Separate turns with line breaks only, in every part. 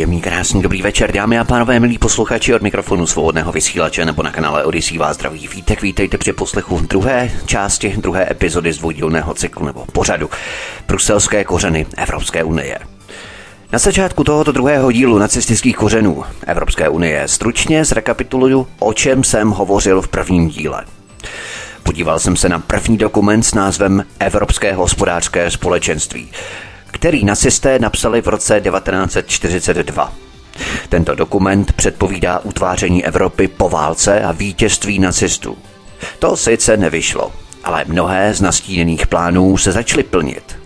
Příjemný, krásný, dobrý večer, dámy a pánové, milí posluchači od mikrofonu svobodného vysílače nebo na kanále Odisí vás zdraví vítek, vítejte při poslechu druhé části, druhé epizody z dvoudílného cyklu nebo pořadu Bruselské kořeny Evropské unie. Na začátku tohoto druhého dílu nacistických kořenů Evropské unie stručně zrekapituluju, o čem jsem hovořil v prvním díle. Podíval jsem se na první dokument s názvem Evropské hospodářské společenství, který nacisté napsali v roce 1942. Tento dokument předpovídá utváření Evropy po válce a vítězství nacistů. To sice nevyšlo, ale mnohé z nastíněných plánů se začaly plnit.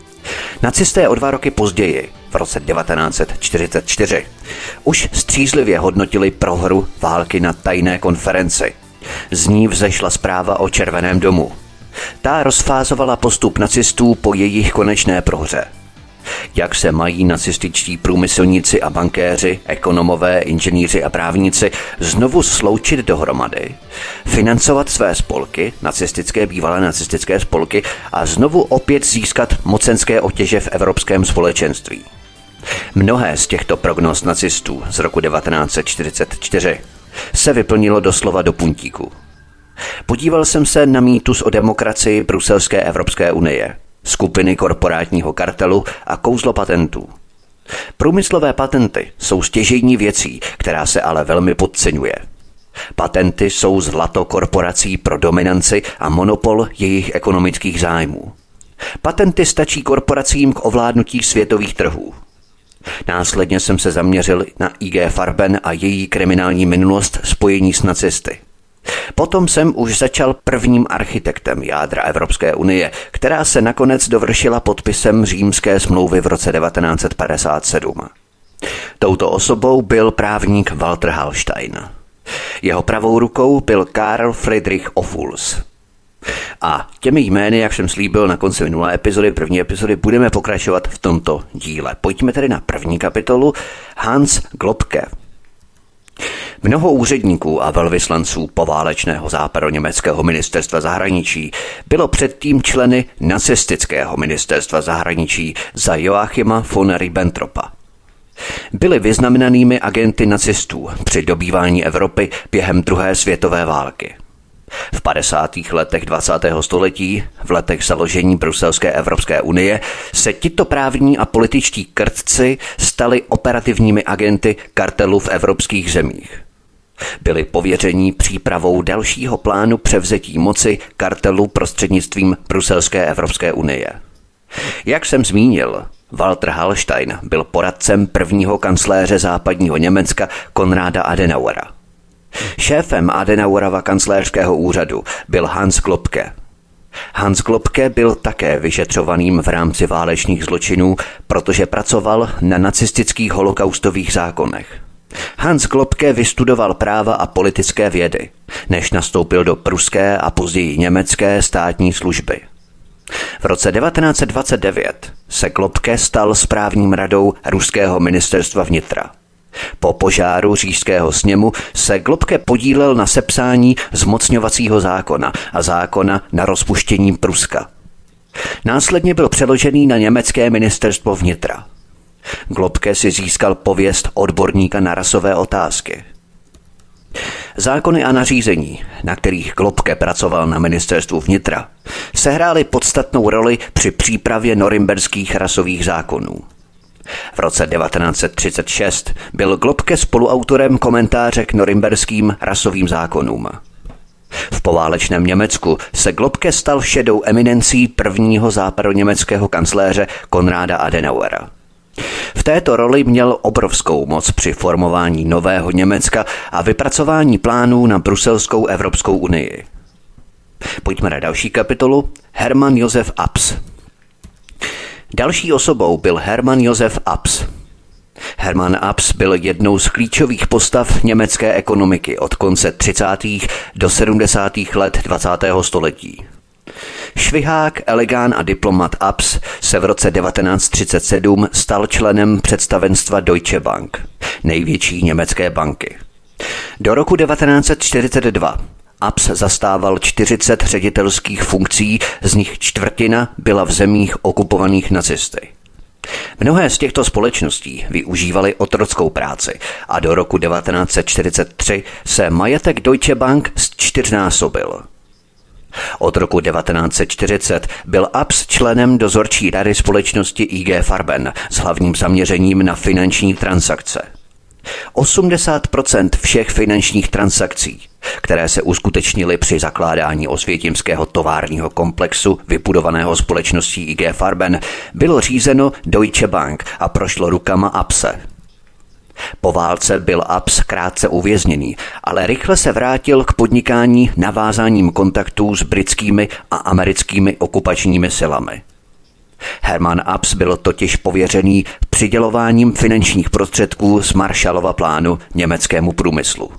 Nacisté o dva roky později, v roce 1944, už střízlivě hodnotili prohru války na tajné konferenci. Z ní vzešla zpráva o Červeném domu. Ta rozfázovala postup nacistů po jejich konečné prohře – jak se mají nacističtí průmyslníci a bankéři, ekonomové, inženýři a právníci znovu sloučit dohromady, financovat své spolky, nacistické bývalé nacistické spolky a znovu opět získat mocenské otěže v evropském společenství. Mnohé z těchto prognoz nacistů z roku 1944 se vyplnilo doslova do puntíku. Podíval jsem se na mýtus o demokracii Bruselské Evropské unie – skupiny korporátního kartelu a kouzlo patentů. Průmyslové patenty jsou stěžejní věcí, která se ale velmi podceňuje. Patenty jsou zlato korporací pro dominanci a monopol jejich ekonomických zájmů. Patenty stačí korporacím k ovládnutí světových trhů. Následně jsem se zaměřil na IG Farben a její kriminální minulost spojení s nacisty – Potom jsem už začal prvním architektem jádra Evropské unie, která se nakonec dovršila podpisem římské smlouvy v roce 1957. Touto osobou byl právník Walter Hallstein. Jeho pravou rukou byl Karl Friedrich Ophuls. A těmi jmény, jak jsem slíbil na konci minulé epizody, první epizody, budeme pokračovat v tomto díle. Pojďme tedy na první kapitolu. Hans Globke, Mnoho úředníků a velvyslanců poválečného západoněmeckého ministerstva zahraničí bylo předtím členy nacistického ministerstva zahraničí za Joachima von Ribbentropa. Byli vyznamenanými agenty nacistů při dobývání Evropy během druhé světové války. V 50. letech 20. století, v letech založení Bruselské Evropské unie, se tito právní a političtí krtci stali operativními agenty kartelu v evropských zemích. Byli pověření přípravou dalšího plánu převzetí moci kartelu prostřednictvím Bruselské Evropské unie. Jak jsem zmínil, Walter Hallstein byl poradcem prvního kancléře západního Německa Konráda Adenauera. Šéfem Adenauerova kancléřského úřadu byl Hans Klopke. Hans Klopke byl také vyšetřovaným v rámci válečných zločinů, protože pracoval na nacistických holokaustových zákonech. Hans Klopke vystudoval práva a politické vědy, než nastoupil do pruské a později německé státní služby. V roce 1929 se Klopke stal správním radou ruského ministerstva vnitra. Po požáru říšského sněmu se Globke podílel na sepsání zmocňovacího zákona a zákona na rozpuštění Pruska. Následně byl přeložený na německé ministerstvo vnitra. Globke si získal pověst odborníka na rasové otázky. Zákony a nařízení, na kterých Globke pracoval na ministerstvu vnitra, sehrály podstatnou roli při přípravě norimberských rasových zákonů. V roce 1936 byl Globke spoluautorem komentáře k norimberským rasovým zákonům. V poválečném Německu se Globke stal šedou eminencí prvního západoněmeckého kancléře Konráda Adenauera. V této roli měl obrovskou moc při formování nového Německa a vypracování plánů na bruselskou Evropskou unii. Pojďme na další kapitolu. Hermann Josef Abs. Další osobou byl Hermann Josef Abs. Hermann Abs byl jednou z klíčových postav německé ekonomiky od konce 30. do 70. let 20. století. Švihák, elegán a diplomat Abs se v roce 1937 stal členem představenstva Deutsche Bank, největší německé banky. Do roku 1942 Abs zastával 40 ředitelských funkcí, z nich čtvrtina byla v zemích okupovaných nacisty. Mnohé z těchto společností využívaly otrockou práci a do roku 1943 se majetek Deutsche Bank čtyřnásobil. Od roku 1940 byl Abs členem dozorčí rady společnosti IG Farben s hlavním zaměřením na finanční transakce. 80% všech finančních transakcí, které se uskutečnily při zakládání osvětimského továrního komplexu vybudovaného společností IG Farben, bylo řízeno Deutsche Bank a prošlo rukama Abse. Po válce byl Abs krátce uvězněný, ale rychle se vrátil k podnikání navázáním kontaktů s britskými a americkými okupačními silami. Hermann Abs byl totiž pověřený přidělováním finančních prostředků z Marshallova plánu německému průmyslu.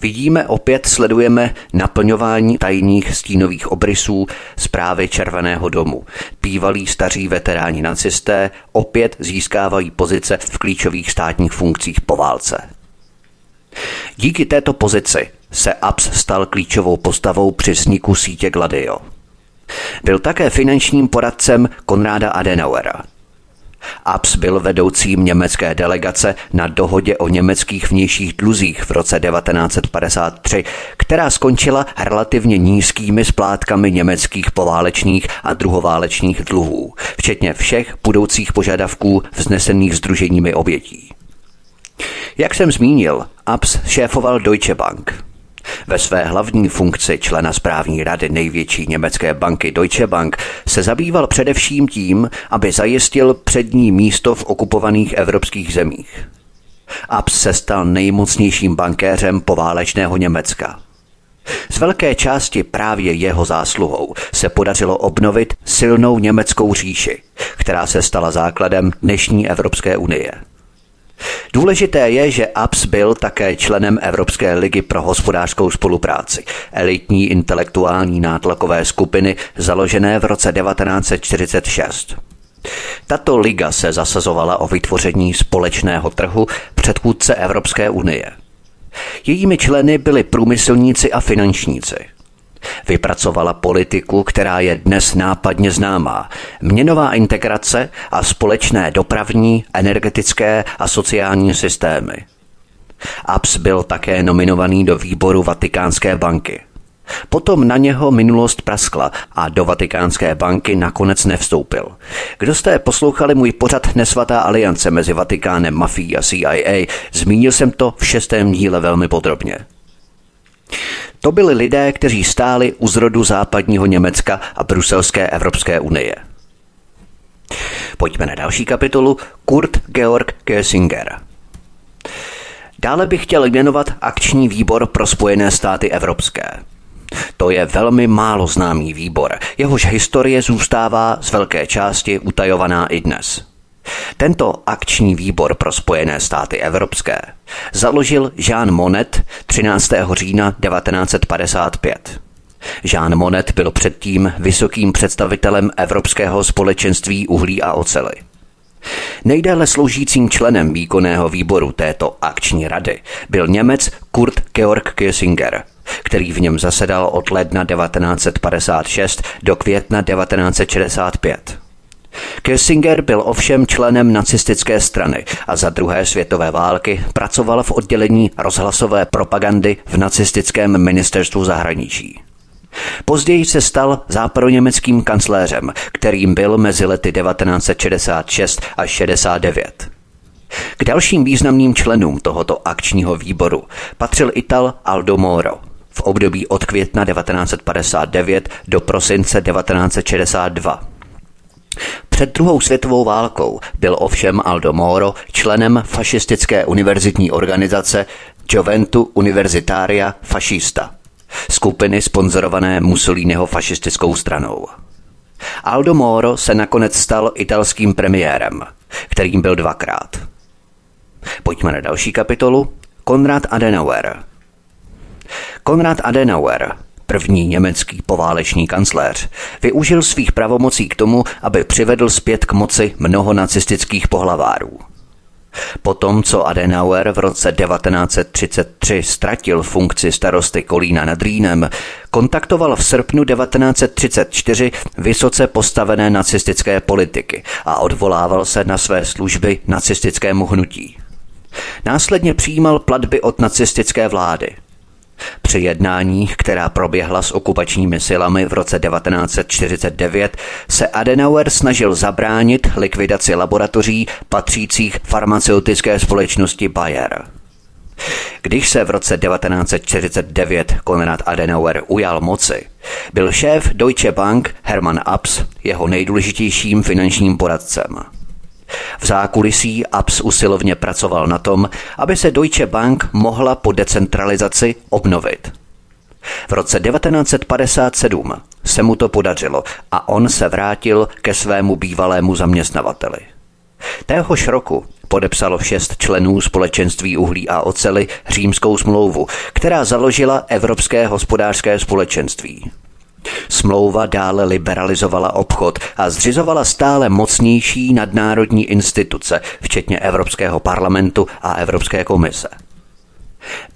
Vidíme, opět sledujeme naplňování tajných stínových obrysů zprávy Červeného domu. Bývalí staří veteráni nacisté opět získávají pozice v klíčových státních funkcích po válce. Díky této pozici se Abs stal klíčovou postavou při vzniku sítě Gladio. Byl také finančním poradcem Konráda Adenauera – Abs byl vedoucím německé delegace na dohodě o německých vnějších dluzích v roce 1953, která skončila relativně nízkými splátkami německých poválečných a druhoválečných dluhů, včetně všech budoucích požadavků vznesených združeními obětí. Jak jsem zmínil, Abs šéfoval Deutsche Bank. Ve své hlavní funkci člena správní rady největší německé banky Deutsche Bank se zabýval především tím, aby zajistil přední místo v okupovaných evropských zemích. Abs se stal nejmocnějším bankéřem poválečného Německa. Z velké části právě jeho zásluhou se podařilo obnovit silnou německou říši, která se stala základem dnešní Evropské unie. Důležité je, že APS byl také členem Evropské ligy pro hospodářskou spolupráci, elitní intelektuální nátlakové skupiny založené v roce 1946. Tato liga se zasazovala o vytvoření společného trhu předchůdce Evropské unie. Jejími členy byli průmyslníci a finančníci – Vypracovala politiku, která je dnes nápadně známá. Měnová integrace a společné dopravní, energetické a sociální systémy. Abs byl také nominovaný do výboru Vatikánské banky. Potom na něho minulost praskla a do Vatikánské banky nakonec nevstoupil. Kdo jste poslouchali můj pořad Nesvatá aliance mezi Vatikánem, mafií a CIA, zmínil jsem to v šestém díle velmi podrobně. To byli lidé, kteří stáli u zrodu západního Německa a bruselské Evropské unie. Pojďme na další kapitolu. Kurt Georg Kösinger. Dále bych chtěl jmenovat akční výbor pro Spojené státy evropské. To je velmi málo známý výbor, jehož historie zůstává z velké části utajovaná i dnes. Tento akční výbor pro Spojené státy evropské založil Jean Monnet 13. října 1955. Jean Monnet byl předtím vysokým představitelem Evropského společenství uhlí a ocely. Nejdéle sloužícím členem výkonného výboru této akční rady byl Němec Kurt Georg Kissinger, který v něm zasedal od ledna 1956 do května 1965. Kissinger byl ovšem členem nacistické strany a za druhé světové války pracoval v oddělení rozhlasové propagandy v nacistickém ministerstvu zahraničí. Později se stal západoněmeckým kancléřem, kterým byl mezi lety 1966 až 69. K dalším významným členům tohoto akčního výboru patřil Ital Aldo Moro v období od května 1959 do prosince 1962. Před druhou světovou válkou byl ovšem Aldo Moro členem fašistické univerzitní organizace Joventu Universitaria Fascista, skupiny sponzorované Mussoliniho fašistickou stranou. Aldo Moro se nakonec stal italským premiérem, kterým byl dvakrát. Pojďme na další kapitolu. Konrad Adenauer. Konrad Adenauer, první německý pováleční kancléř, využil svých pravomocí k tomu, aby přivedl zpět k moci mnoho nacistických pohlavárů. Potom, co Adenauer v roce 1933 ztratil funkci starosty Kolína nad Rýnem, kontaktoval v srpnu 1934 vysoce postavené nacistické politiky a odvolával se na své služby nacistickému hnutí. Následně přijímal platby od nacistické vlády – při jednáních, která proběhla s okupačními silami v roce 1949, se Adenauer snažil zabránit likvidaci laboratoří patřících farmaceutické společnosti Bayer. Když se v roce 1949 Konrad Adenauer ujal moci, byl šéf Deutsche Bank Hermann Abs jeho nejdůležitějším finančním poradcem. V zákulisí Abs usilovně pracoval na tom, aby se Deutsche Bank mohla po decentralizaci obnovit. V roce 1957 se mu to podařilo a on se vrátil ke svému bývalému zaměstnavateli. Téhož roku podepsalo šest členů společenství uhlí a ocely římskou smlouvu, která založila Evropské hospodářské společenství. Smlouva dále liberalizovala obchod a zřizovala stále mocnější nadnárodní instituce, včetně Evropského parlamentu a Evropské komise.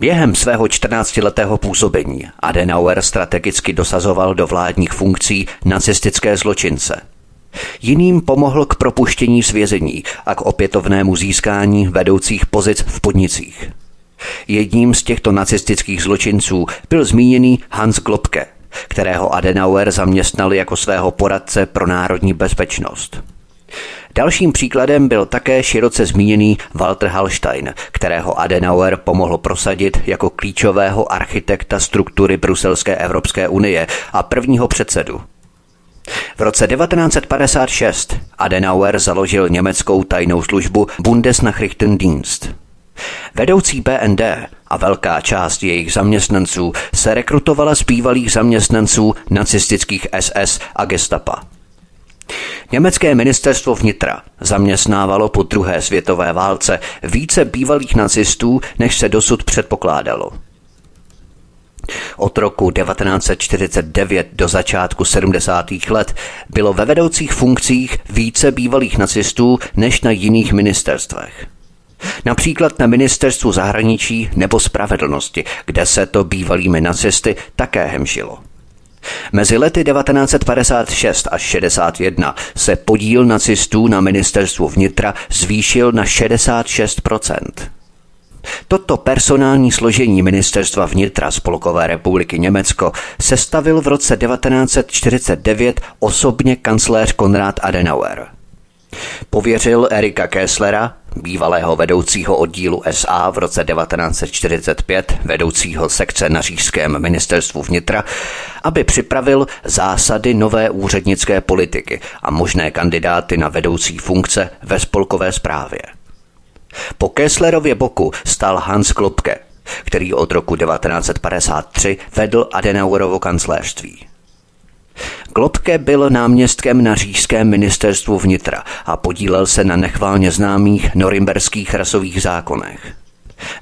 Během svého 14-letého působení Adenauer strategicky dosazoval do vládních funkcí nacistické zločince. Jiným pomohl k propuštění z vězení a k opětovnému získání vedoucích pozic v podnicích. Jedním z těchto nacistických zločinců byl zmíněný Hans Globke – kterého Adenauer zaměstnal jako svého poradce pro národní bezpečnost. Dalším příkladem byl také široce zmíněný Walter Hallstein, kterého Adenauer pomohl prosadit jako klíčového architekta struktury Bruselské Evropské unie a prvního předsedu. V roce 1956 Adenauer založil německou tajnou službu Bundesnachrichtendienst – Vedoucí BND a velká část jejich zaměstnanců se rekrutovala z bývalých zaměstnanců nacistických SS a gestapa. Německé ministerstvo vnitra zaměstnávalo po druhé světové válce více bývalých nacistů, než se dosud předpokládalo. Od roku 1949 do začátku 70. let bylo ve vedoucích funkcích více bývalých nacistů než na jiných ministerstvech. Například na ministerstvu zahraničí nebo spravedlnosti, kde se to bývalými nacisty také hemžilo. Mezi lety 1956 až 61 se podíl nacistů na ministerstvu vnitra zvýšil na 66% Toto personální složení ministerstva vnitra Spolkové republiky Německo sestavil v roce 1949 osobně kancléř Konrad Adenauer. Pověřil Erika Kesslera, bývalého vedoucího oddílu SA v roce 1945, vedoucího sekce na říšském ministerstvu vnitra, aby připravil zásady nové úřednické politiky a možné kandidáty na vedoucí funkce ve spolkové správě. Po Kesslerově boku stál Hans Klopke, který od roku 1953 vedl Adenauerovo kancléřství. Klopke byl náměstkem na říšském ministerstvu vnitra a podílel se na nechválně známých norimberských rasových zákonech.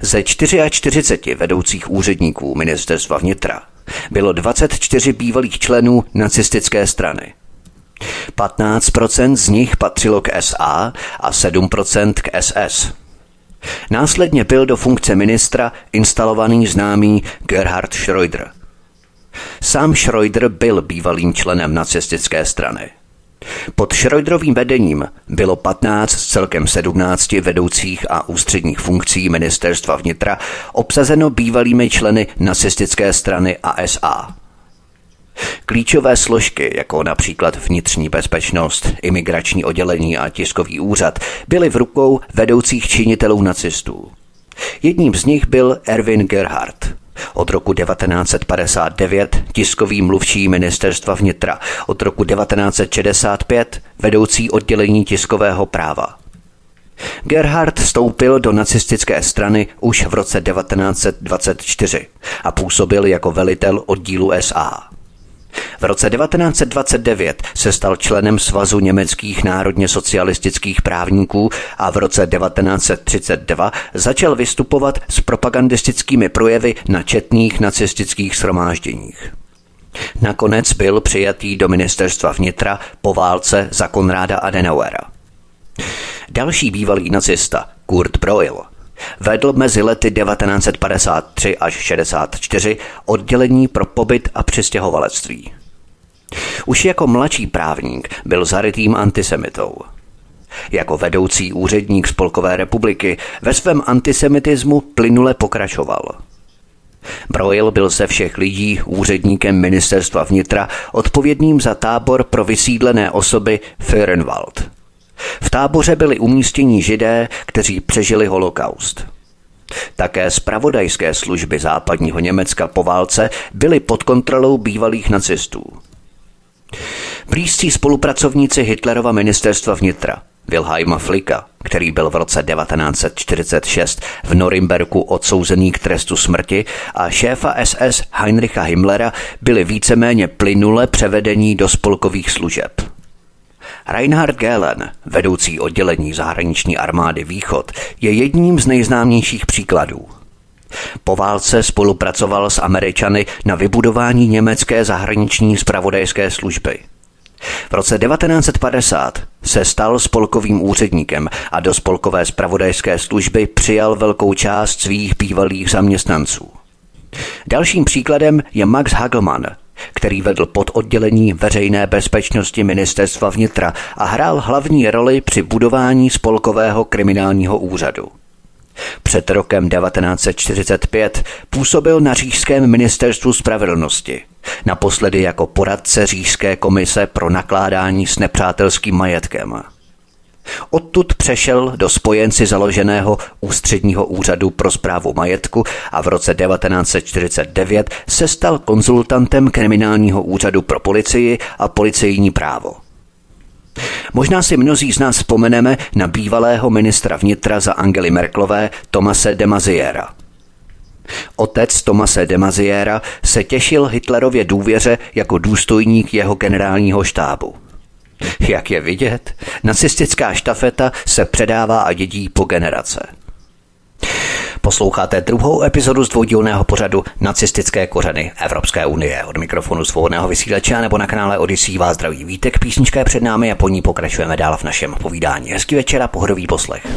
Ze 44 vedoucích úředníků ministerstva vnitra bylo 24 bývalých členů nacistické strany. 15% z nich patřilo k SA a 7% k SS. Následně byl do funkce ministra instalovaný známý Gerhard Schröder – Sám Schroeder byl bývalým členem nacistické strany. Pod Schroederovým vedením bylo 15 z celkem 17 vedoucích a ústředních funkcí ministerstva vnitra obsazeno bývalými členy nacistické strany a SA. Klíčové složky, jako například vnitřní bezpečnost, imigrační oddělení a tiskový úřad, byly v rukou vedoucích činitelů nacistů. Jedním z nich byl Erwin Gerhardt, Od roku 1959 tiskový mluvčí ministerstva vnitra. Od roku 1965 vedoucí oddělení tiskového práva. Gerhard vstoupil do nacistické strany už v roce 1924 a působil jako velitel oddílu SA. V roce 1929 se stal členem Svazu německých národně socialistických právníků a v roce 1932 začal vystupovat s propagandistickými projevy na četných nacistických shromážděních. Nakonec byl přijatý do ministerstva vnitra po válce za Konráda Adenauera. Další bývalý nacista, Kurt Broil, vedl mezi lety 1953 až 64 oddělení pro pobyt a přistěhovalectví. Už jako mladší právník byl zarytým antisemitou. Jako vedoucí úředník Spolkové republiky ve svém antisemitismu plynule pokračoval. Broil byl ze všech lidí úředníkem ministerstva vnitra odpovědným za tábor pro vysídlené osoby Fehrenwald. V táboře byli umístěni židé, kteří přežili holokaust. Také zpravodajské služby západního Německa po válce byly pod kontrolou bývalých nacistů. Blízcí spolupracovníci Hitlerova ministerstva vnitra Wilhelma Flicka, který byl v roce 1946 v Norimberku odsouzený k trestu smrti a šéfa SS Heinricha Himmlera byli víceméně plynule převedení do spolkových služeb. Reinhard Gehlen, vedoucí oddělení zahraniční armády Východ, je jedním z nejznámějších příkladů. Po válce spolupracoval s Američany na vybudování německé zahraniční spravodajské služby. V roce 1950 se stal spolkovým úředníkem a do spolkové spravodajské služby přijal velkou část svých bývalých zaměstnanců. Dalším příkladem je Max Hagelmann, který vedl pod oddělení veřejné bezpečnosti ministerstva vnitra a hrál hlavní roli při budování spolkového kriminálního úřadu. Před rokem 1945 působil na říšském ministerstvu spravedlnosti, naposledy jako poradce říšské komise pro nakládání s nepřátelským majetkem – Odtud přešel do spojenci založeného ústředního úřadu pro zprávu majetku a v roce 1949 se stal konzultantem kriminálního úřadu pro policii a policejní právo. Možná si mnozí z nás vzpomeneme na bývalého ministra vnitra za Angely Merklové Tomase de Maziera. Otec Tomase de Maziera se těšil Hitlerově důvěře jako důstojník jeho generálního štábu – jak je vidět, nacistická štafeta se předává a dědí po generace. Posloucháte druhou epizodu z dvoudílného pořadu Nacistické kořeny Evropské unie. Od mikrofonu svobodného vysílače nebo na kanále Odisí vás zdraví vítek. Písnička je před námi a po ní pokračujeme dál v našem povídání. Hezký večer a pohodový poslech.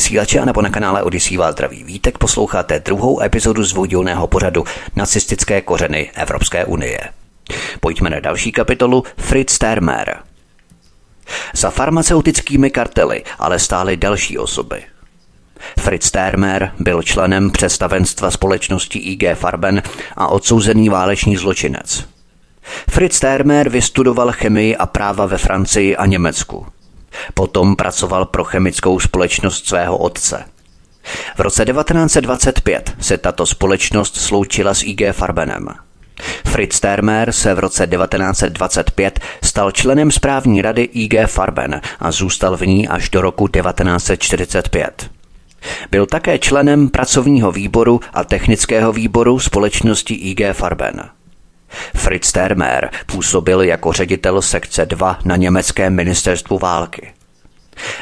Vysílače a nebo na kanále Odisí vás zdraví vítek posloucháte druhou epizodu zvodilného pořadu Nacistické kořeny Evropské unie. Pojďme na další kapitolu Fritz Termer. Za farmaceutickými kartely ale stály další osoby. Fritz Termer byl členem představenstva společnosti IG Farben a odsouzený válečný zločinec. Fritz Termer vystudoval chemii a práva ve Francii a Německu. Potom pracoval pro chemickou společnost svého otce. V roce 1925 se tato společnost sloučila s IG Farbenem. Fritz Termer se v roce 1925 stal členem správní rady IG Farben a zůstal v ní až do roku 1945. Byl také členem pracovního výboru a technického výboru společnosti IG Farben. Fritz Termer působil jako ředitel sekce 2 na německém ministerstvu války.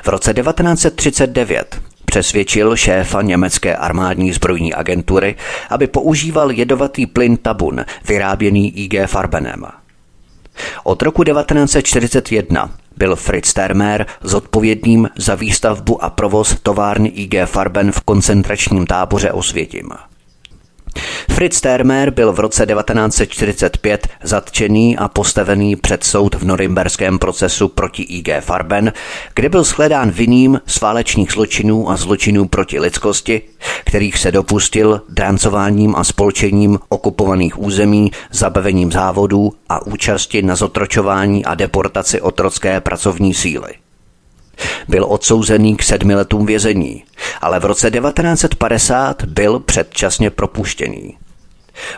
V roce 1939 přesvědčil šéfa německé armádní zbrojní agentury, aby používal jedovatý plyn tabun vyráběný IG Farbenem. Od roku 1941 byl Fritz Termer zodpovědným za výstavbu a provoz továrny IG Farben v koncentračním táboře Osvětim. Fritz Termer byl v roce 1945 zatčený a postavený před soud v norimberském procesu proti IG Farben, kde byl shledán vinným z válečných zločinů a zločinů proti lidskosti, kterých se dopustil drancováním a spolčením okupovaných území, zabavením závodů a účasti na zotročování a deportaci otrocké pracovní síly. Byl odsouzený k sedmi letům vězení, ale v roce 1950 byl předčasně propuštěný.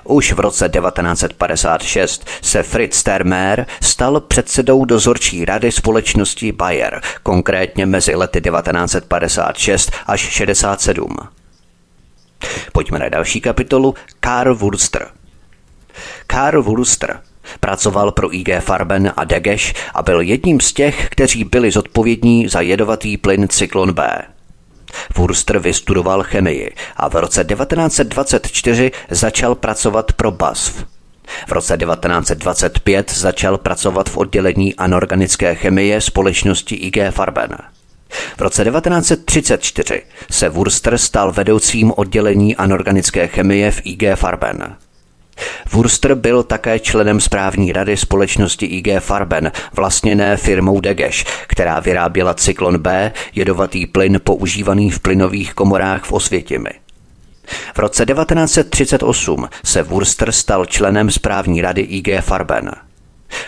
Už v roce 1956 se Fritz Termer stal předsedou dozorčí rady společnosti Bayer, konkrétně mezi lety 1956 až 67. Pojďme na další kapitolu Karl Wurster. Karl Wurster Pracoval pro IG Farben a Degeš a byl jedním z těch, kteří byli zodpovědní za jedovatý plyn Cyklon B. Wurster vystudoval chemii a v roce 1924 začal pracovat pro BASF. V roce 1925 začal pracovat v oddělení anorganické chemie společnosti IG Farben. V roce 1934 se Wurster stal vedoucím oddělení anorganické chemie v IG Farben. Wurster byl také členem správní rady společnosti IG Farben, vlastněné firmou Degeš, která vyráběla cyklon B, jedovatý plyn používaný v plynových komorách v Osvětimi. V roce 1938 se Wurster stal členem správní rady IG Farben.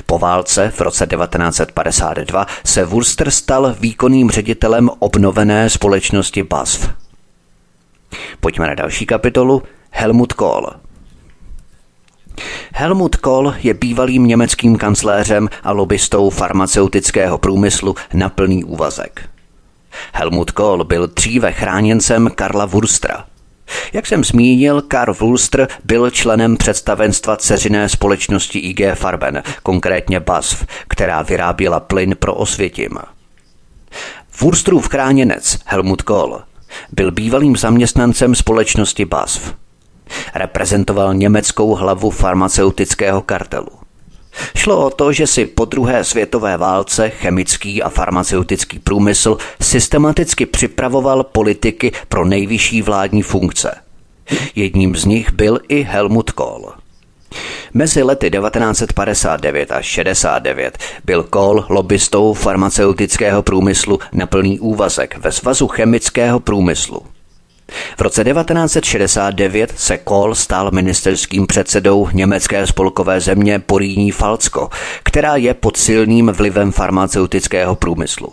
Po válce v roce 1952 se Wurster stal výkonným ředitelem obnovené společnosti BASF. Pojďme na další kapitolu. Helmut Kohl. Helmut Kohl je bývalým německým kancléřem a lobbystou farmaceutického průmyslu na plný úvazek. Helmut Kohl byl dříve chráněncem Karla Wurstra. Jak jsem zmínil, Karl Wurster byl členem představenstva ceřiné společnosti IG Farben, konkrétně BASF, která vyráběla plyn pro Osvětim. Wurstrův chráněnec Helmut Kohl byl bývalým zaměstnancem společnosti BASF. Reprezentoval německou hlavu farmaceutického kartelu. Šlo o to, že si po druhé světové válce chemický a farmaceutický průmysl systematicky připravoval politiky pro nejvyšší vládní funkce. Jedním z nich byl i Helmut Kohl. Mezi lety 1959 a 69 byl Kohl lobbystou farmaceutického průmyslu na plný úvazek ve Svazu chemického průmyslu. V roce 1969 se Kohl stal ministerským předsedou německé spolkové země Poríní Falcko, která je pod silným vlivem farmaceutického průmyslu.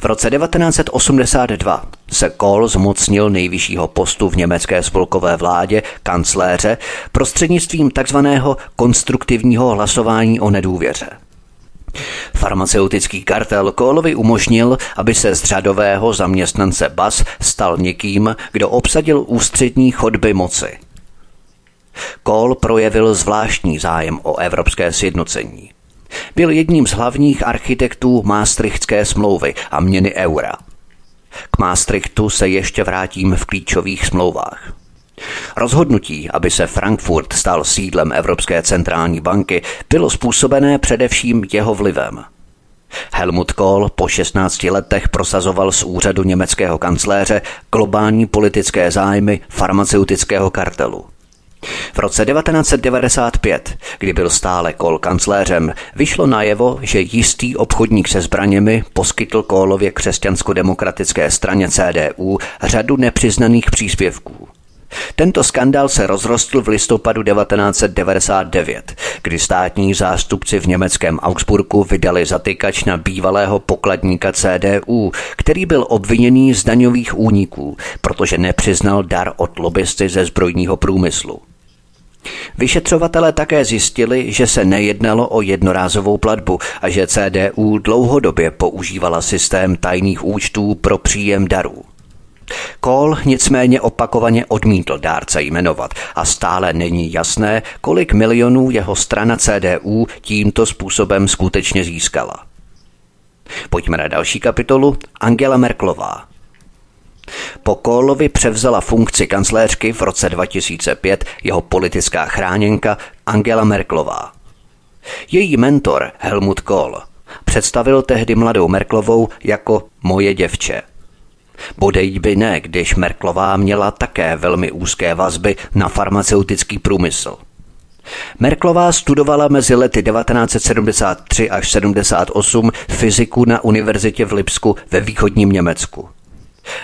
V roce 1982 se Kohl zmocnil nejvyššího postu v německé spolkové vládě, kancléře, prostřednictvím tzv. konstruktivního hlasování o nedůvěře. Farmaceutický kartel Kohlovi umožnil, aby se z řadového zaměstnance BAS stal někým, kdo obsadil ústřední chodby moci. Kohl projevil zvláštní zájem o evropské sjednocení. Byl jedním z hlavních architektů Maastrichtské smlouvy a měny eura. K Maastrichtu se ještě vrátím v klíčových smlouvách. Rozhodnutí, aby se Frankfurt stal sídlem Evropské centrální banky, bylo způsobené především jeho vlivem. Helmut Kohl po 16 letech prosazoval z úřadu německého kancléře globální politické zájmy farmaceutického kartelu. V roce 1995, kdy byl stále Kohl kancléřem, vyšlo najevo, že jistý obchodník se zbraněmi poskytl Kohlově křesťansko-demokratické straně CDU řadu nepřiznaných příspěvků. Tento skandál se rozrostl v listopadu 1999, kdy státní zástupci v německém Augsburgu vydali zatykač na bývalého pokladníka CDU, který byl obviněný z daňových úniků, protože nepřiznal dar od lobbysty ze zbrojního průmyslu. Vyšetřovatelé také zjistili, že se nejednalo o jednorázovou platbu a že CDU dlouhodobě používala systém tajných účtů pro příjem darů. Kohl nicméně opakovaně odmítl dárce jmenovat a stále není jasné, kolik milionů jeho strana CDU tímto způsobem skutečně získala. Pojďme na další kapitolu. Angela Merklová. Po Kohlovi převzala funkci kancléřky v roce 2005 jeho politická chráněnka Angela Merklová. Její mentor Helmut Kohl představil tehdy mladou Merklovou jako moje děvče – Bodej by ne, když Merklová měla také velmi úzké vazby na farmaceutický průmysl. Merklová studovala mezi lety 1973 až 78 fyziku na univerzitě v Lipsku ve východním Německu.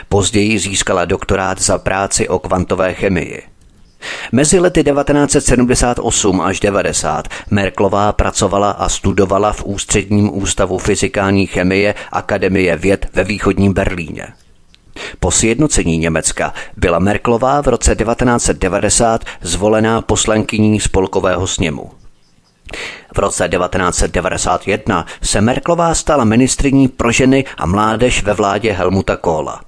Později získala doktorát za práci o kvantové chemii. Mezi lety 1978 až 90 Merklová pracovala a studovala v Ústředním ústavu fyzikální chemie Akademie věd ve východním Berlíně. Po sjednocení Německa byla Merklová v roce 1990 zvolená poslankyní spolkového sněmu. V roce 1991 se Merklová stala ministriní pro ženy a mládež ve vládě Helmuta Kohla.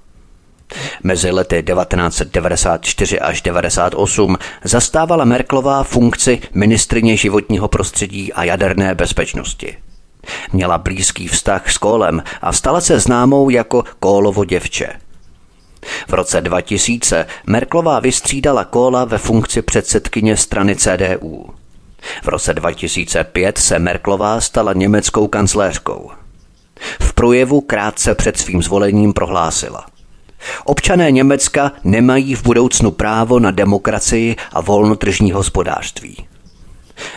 Mezi lety 1994 až 1998 zastávala Merklová funkci ministrině životního prostředí a jaderné bezpečnosti. Měla blízký vztah s Kólem a stala se známou jako Kólovo děvče – v roce 2000 Merklová vystřídala Kola ve funkci předsedkyně strany CDU. V roce 2005 se Merklová stala německou kancléřkou. V projevu krátce před svým zvolením prohlásila. Občané Německa nemají v budoucnu právo na demokracii a volnotržní hospodářství.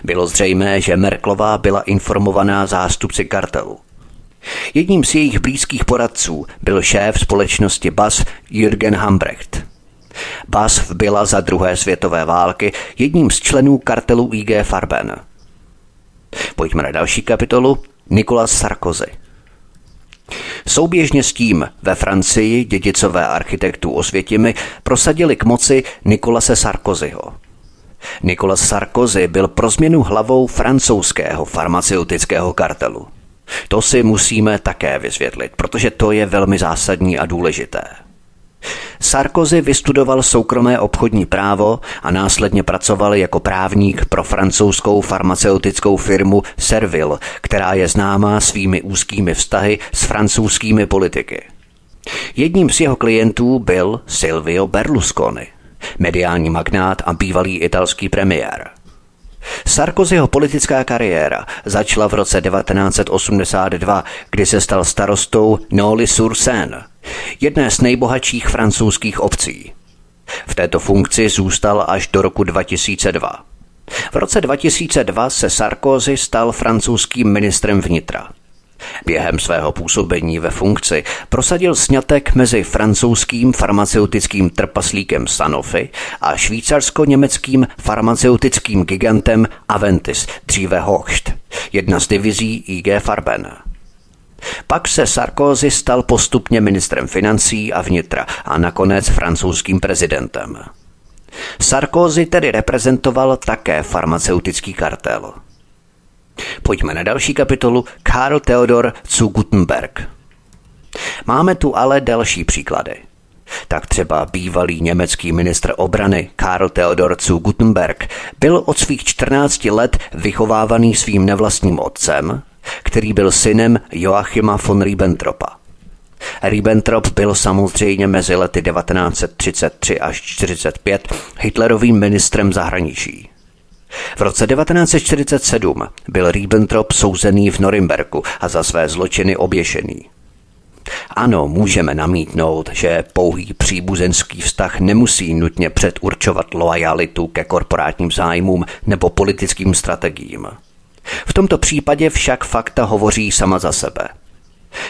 Bylo zřejmé, že Merklová byla informovaná zástupci kartelu. Jedním z jejich blízkých poradců byl šéf společnosti BAS Jürgen Hambrecht. BAS byla za druhé světové války jedním z členů kartelu IG Farben. Pojďme na další kapitolu. Nicolas Sarkozy. Souběžně s tím ve Francii dědicové architektů Osvětimi prosadili k moci Nikolase Sarkozyho. Nikolas Sarkozy byl pro změnu hlavou francouzského farmaceutického kartelu. To si musíme také vysvětlit, protože to je velmi zásadní a důležité. Sarkozy vystudoval soukromé obchodní právo a následně pracoval jako právník pro francouzskou farmaceutickou firmu Servil, která je známá svými úzkými vztahy s francouzskými politiky. Jedním z jeho klientů byl Silvio Berlusconi, mediální magnát a bývalý italský premiér. Sarkozyho politická kariéra začala v roce 1982, kdy se stal starostou Noli sur Seine, jedné z nejbohatších francouzských obcí. V této funkci zůstal až do roku 2002. V roce 2002 se Sarkozy stal francouzským ministrem vnitra. Během svého působení ve funkci prosadil snětek mezi francouzským farmaceutickým trpaslíkem Sanofi a švýcarsko-německým farmaceutickým gigantem Aventis, dříve Hochst, jedna z divizí IG Farben. Pak se Sarkozy stal postupně ministrem financí a vnitra a nakonec francouzským prezidentem. Sarkozy tedy reprezentoval také farmaceutický kartel – Pojďme na další kapitolu Karl Theodor zu Gutenberg. Máme tu ale další příklady. Tak třeba bývalý německý ministr obrany Karl Theodor zu Gutenberg byl od svých 14 let vychovávaný svým nevlastním otcem, který byl synem Joachima von Ribbentropa. Ribbentrop byl samozřejmě mezi lety 1933 až 1945 Hitlerovým ministrem zahraničí. V roce 1947 byl Ribbentrop souzený v Norimberku a za své zločiny oběšený. Ano, můžeme namítnout, že pouhý příbuzenský vztah nemusí nutně předurčovat loajalitu ke korporátním zájmům nebo politickým strategiím. V tomto případě však fakta hovoří sama za sebe.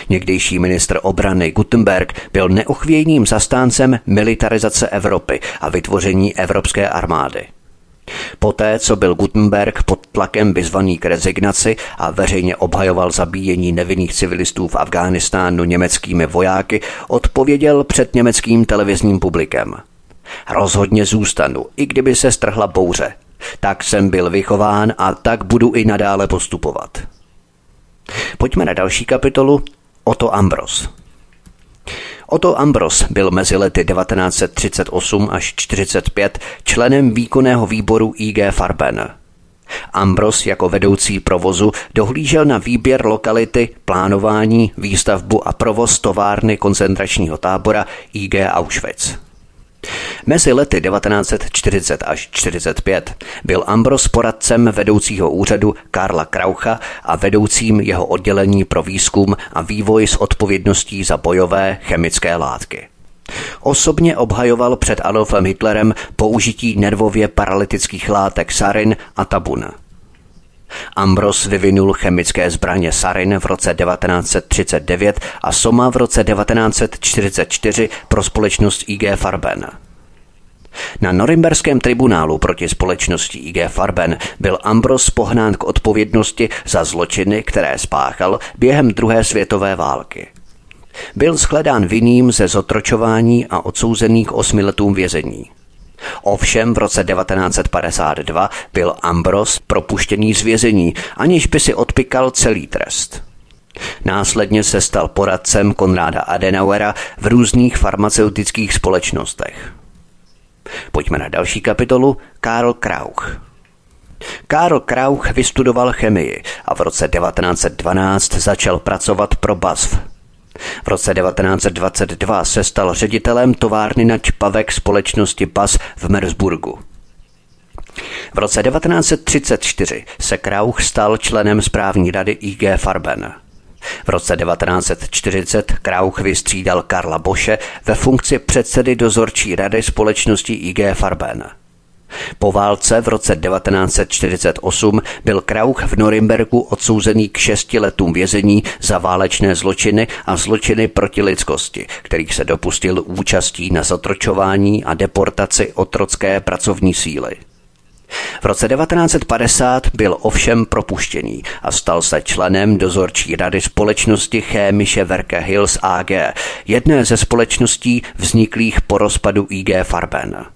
Někdejší ministr obrany Gutenberg byl neochvějným zastáncem militarizace Evropy a vytvoření evropské armády – Poté, co byl Gutenberg pod tlakem vyzvaný k rezignaci a veřejně obhajoval zabíjení nevinných civilistů v Afghánistánu německými vojáky, odpověděl před německým televizním publikem. Rozhodně zůstanu, i kdyby se strhla bouře. Tak jsem byl vychován a tak budu i nadále postupovat. Pojďme na další kapitolu. Otto Ambros. Otto Ambros byl mezi lety 1938 až 45 členem výkonného výboru IG Farben. Ambros jako vedoucí provozu dohlížel na výběr lokality, plánování, výstavbu a provoz továrny koncentračního tábora IG Auschwitz. Mezi lety 1940 až 45 byl Ambros poradcem vedoucího úřadu Karla Kraucha a vedoucím jeho oddělení pro výzkum a vývoj s odpovědností za bojové chemické látky. Osobně obhajoval před Adolfem Hitlerem použití nervově paralytických látek sarin a tabun. Ambros vyvinul chemické zbraně sarin v roce 1939 a Soma v roce 1944 pro společnost IG Farben. Na norimberském tribunálu proti společnosti IG Farben byl Ambros pohnán k odpovědnosti za zločiny, které spáchal během druhé světové války. Byl shledán vinným ze zotročování a odsouzený k osmi letům vězení. Ovšem v roce 1952 byl Ambros propuštěný z vězení, aniž by si odpikal celý trest. Následně se stal poradcem Konráda Adenauera v různých farmaceutických společnostech. Pojďme na další kapitolu. Karl Krauch. Karl Krauch vystudoval chemii a v roce 1912 začal pracovat pro BASF. V roce 1922 se stal ředitelem továrny na čpavek společnosti BAS v Merzburgu. V roce 1934 se Krauch stal členem správní rady IG Farben. V roce 1940 Krauch vystřídal Karla Boše ve funkci předsedy dozorčí rady společnosti IG Farben. Po válce v roce 1948 byl Krauch v Norimbergu odsouzený k šesti letům vězení za válečné zločiny a zločiny proti lidskosti, kterých se dopustil účastí na zatročování a deportaci otrocké pracovní síly. V roce 1950 byl ovšem propuštěný a stal se členem dozorčí rady společnosti Chemische Werke Hills AG, jedné ze společností vzniklých po rozpadu IG Farben.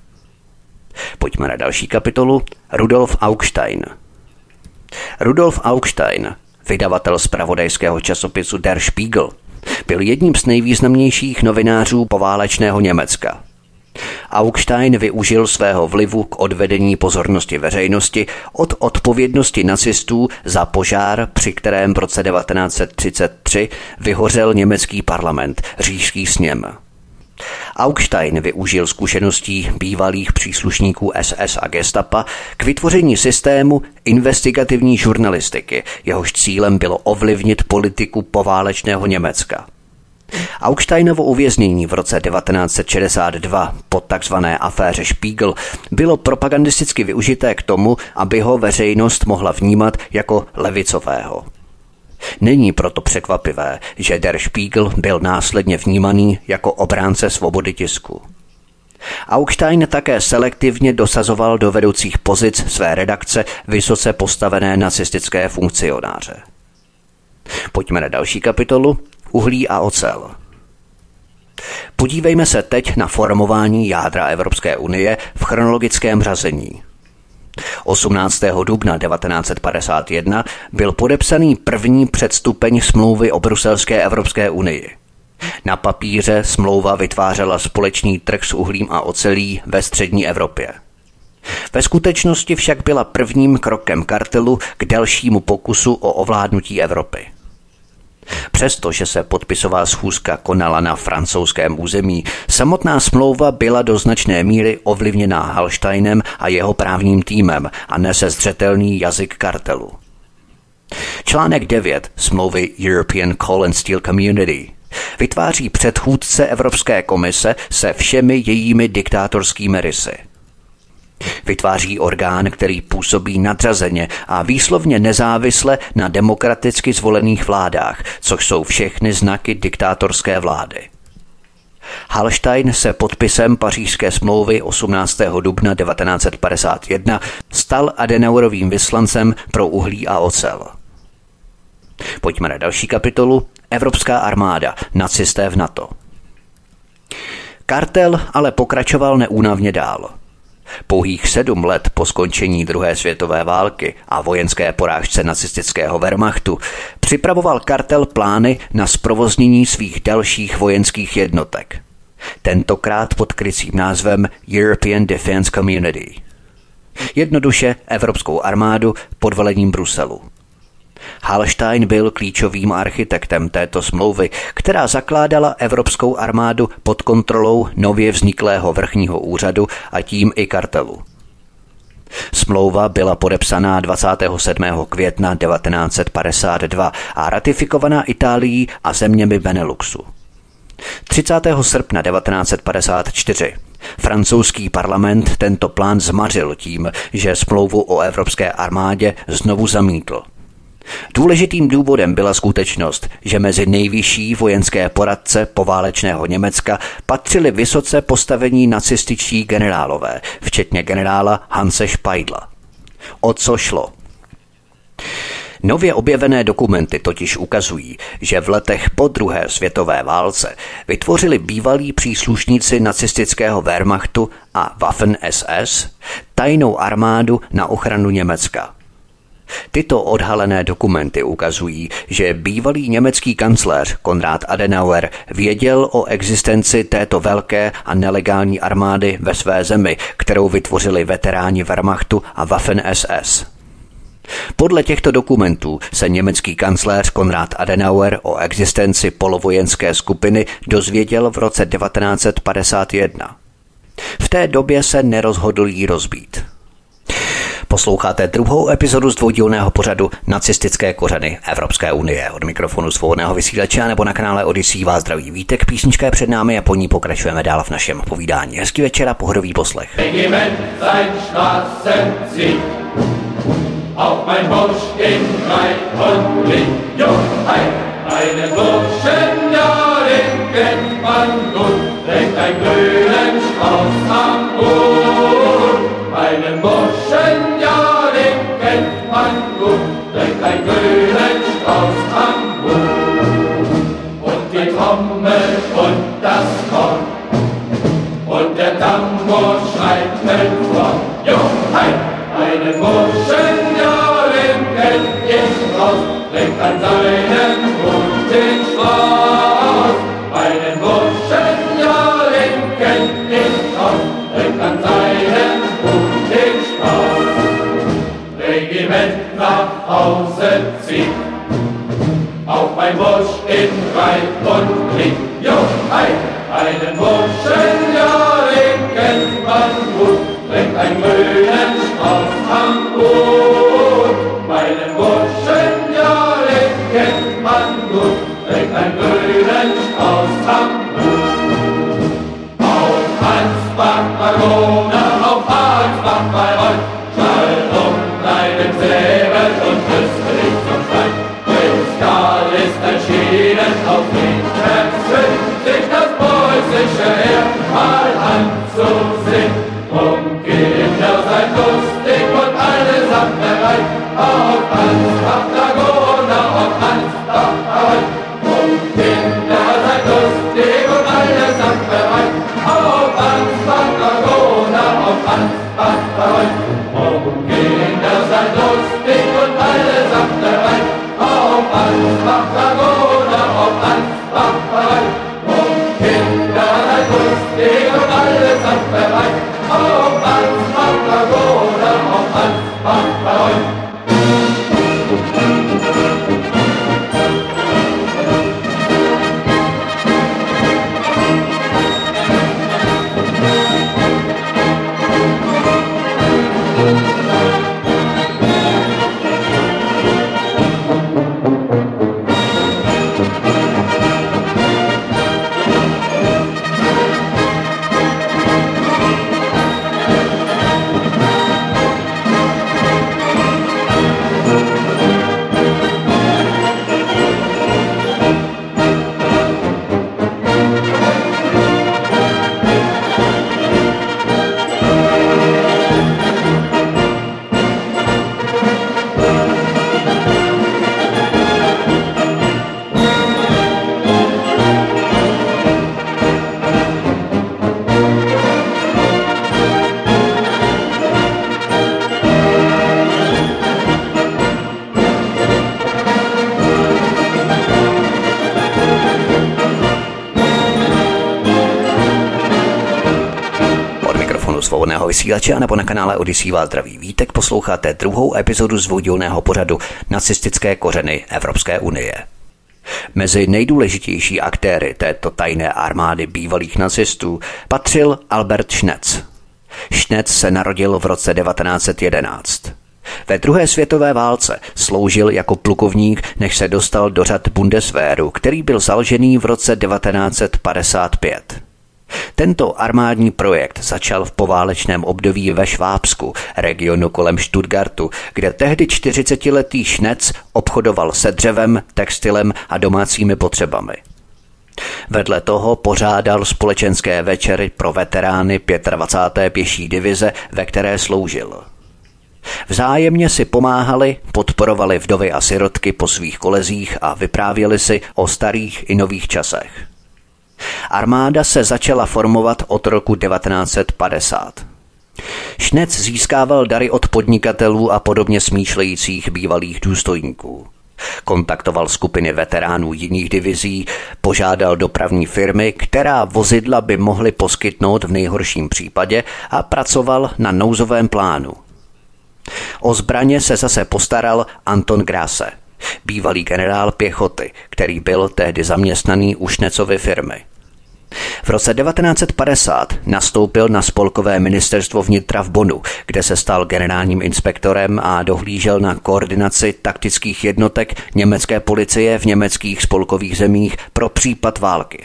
Pojďme na další kapitolu. Rudolf Augstein. Rudolf Augstein, vydavatel zpravodajského časopisu Der Spiegel, byl jedním z nejvýznamnějších novinářů poválečného Německa. Augstein využil svého vlivu k odvedení pozornosti veřejnosti od odpovědnosti nacistů za požár, při kterém v roce 1933 vyhořel německý parlament, říšský sněm. Augstein využil zkušeností bývalých příslušníků SS a gestapa k vytvoření systému investigativní žurnalistiky, jehož cílem bylo ovlivnit politiku poválečného Německa. Augsteinovo uvěznění v roce 1962 po takzvané aféře Spiegel bylo propagandisticky využité k tomu, aby ho veřejnost mohla vnímat jako levicového. Není proto překvapivé, že Der Spiegel byl následně vnímaný jako obránce svobody tisku. Augstein také selektivně dosazoval do vedoucích pozic své redakce vysoce postavené nacistické funkcionáře. Pojďme na další kapitolu. Uhlí a ocel. Podívejme se teď na formování jádra Evropské unie v chronologickém řazení. 18. dubna 1951 byl podepsaný první předstupeň smlouvy o Bruselské Evropské unii. Na papíře smlouva vytvářela společný trh s uhlím a ocelí ve střední Evropě. Ve skutečnosti však byla prvním krokem kartelu k dalšímu pokusu o ovládnutí Evropy. Přestože se podpisová schůzka konala na francouzském území, samotná smlouva byla do značné míry ovlivněná Halsteinem a jeho právním týmem a nese zřetelný jazyk kartelu. Článek 9 smlouvy European Coal and Steel Community vytváří předchůdce Evropské komise se všemi jejími diktátorskými rysy. Vytváří orgán, který působí nadřazeně a výslovně nezávisle na demokraticky zvolených vládách, což jsou všechny znaky diktátorské vlády. Hallstein se podpisem pařížské smlouvy 18. dubna 1951 stal Adenauerovým vyslancem pro uhlí a ocel. Pojďme na další kapitolu. Evropská armáda, nacisté v NATO. Kartel ale pokračoval neúnavně dál. Pouhých sedm let po skončení druhé světové války a vojenské porážce nacistického Wehrmachtu připravoval kartel plány na zprovoznění svých dalších vojenských jednotek. Tentokrát pod krycím názvem European Defense Community. Jednoduše Evropskou armádu pod velením Bruselu. Hallstein byl klíčovým architektem této smlouvy, která zakládala evropskou armádu pod kontrolou nově vzniklého vrchního úřadu a tím i kartelu. Smlouva byla podepsaná 27. května 1952 a ratifikovaná Itálií a zeměmi Beneluxu. 30. srpna 1954 Francouzský parlament tento plán zmařil tím, že smlouvu o evropské armádě znovu zamítl – Důležitým důvodem byla skutečnost, že mezi nejvyšší vojenské poradce poválečného Německa patřili vysoce postavení nacističtí generálové, včetně generála Hanse Speidla. O co šlo? Nově objevené dokumenty totiž ukazují, že v letech po druhé světové válce vytvořili bývalí příslušníci nacistického Wehrmachtu a Waffen-SS tajnou armádu na ochranu Německa – Tyto odhalené dokumenty ukazují, že bývalý německý kancléř Konrad Adenauer věděl o existenci této velké a nelegální armády ve své zemi, kterou vytvořili veteráni Wehrmachtu a Waffen-SS. Podle těchto dokumentů se německý kancléř Konrad Adenauer o existenci polovojenské skupiny dozvěděl v roce 1951. V té době se nerozhodl jí rozbít. Posloucháte druhou epizodu z dvoudílného pořadu Nacistické kořeny Evropské unie. Od mikrofonu svobodného vysílače nebo na kanále Odisí vás zdraví vítek. Písnička je před námi a po ní pokračujeme dál v našem povídání. Hezký večer a pohodový poslech. Auf Burschen, ja, den kennt man gut, ein grünen Strauß am. Einen Burschen, und der Tambour schreitet vor. Jo, hei, einen Burschen, ja, den kennt ich raus, trägt an seinem Hut den Strauß. Einen Burschen, ja, den kennt ich raus, trägt an seinem Hut den Strauß. Regiment nach Hause zieht. Auch mein Bursch in Reib und Krieg, jo, hei, einen Burschen, am Hut. Meinen Burschen, ja, den kennt man gut, bringt ein grünen Strauß am Hut. Auf Ansbach, Marona, auf Ansbach, Bayreuth, Säbel und Österreich zum Stein. Pascal ist erschienen auf den Terzen, sich das preußische Heer mal anzusehen. Vysílače a nebo na kanále Odisí vás zdraví vítek posloucháte druhou epizodu zvodilného pořadu Nacistické kořeny Evropské unie. Mezi nejdůležitější aktéry této tajné armády bývalých nacistů patřil Albert Schnetz. Schnetz se narodil v roce 1911. Ve druhé světové válce sloužil jako plukovník, než se dostal do řad Bundeswehru, který byl založený v roce 1955. Tento armádní projekt začal v poválečném období ve Švábsku, regionu kolem Stuttgartu, kde tehdy 40-letý šnec obchodoval se dřevem, textilem a domácími potřebami. Vedle toho pořádal společenské večery pro veterány 25. pěší divize, ve které sloužil. Vzájemně si pomáhali, podporovali vdovy a sirotky po svých kolezích a vyprávěli si o starých i nových časech. Armáda se začala formovat od roku 1950. Šnec získával dary od podnikatelů a podobně smýšlejících bývalých důstojníků. Kontaktoval skupiny veteránů jiných divizí, požádal dopravní firmy, která vozidla by mohly poskytnout v nejhorším případě a pracoval na nouzovém plánu. O zbraně se zase postaral Anton Grase, bývalý generál pěchoty, který byl tehdy zaměstnaný u Šnecovy firmy. V roce 1950 nastoupil na spolkové ministerstvo vnitra v Bonu, kde se stal generálním inspektorem a dohlížel na koordinaci taktických jednotek německé policie v německých spolkových zemích pro případ války.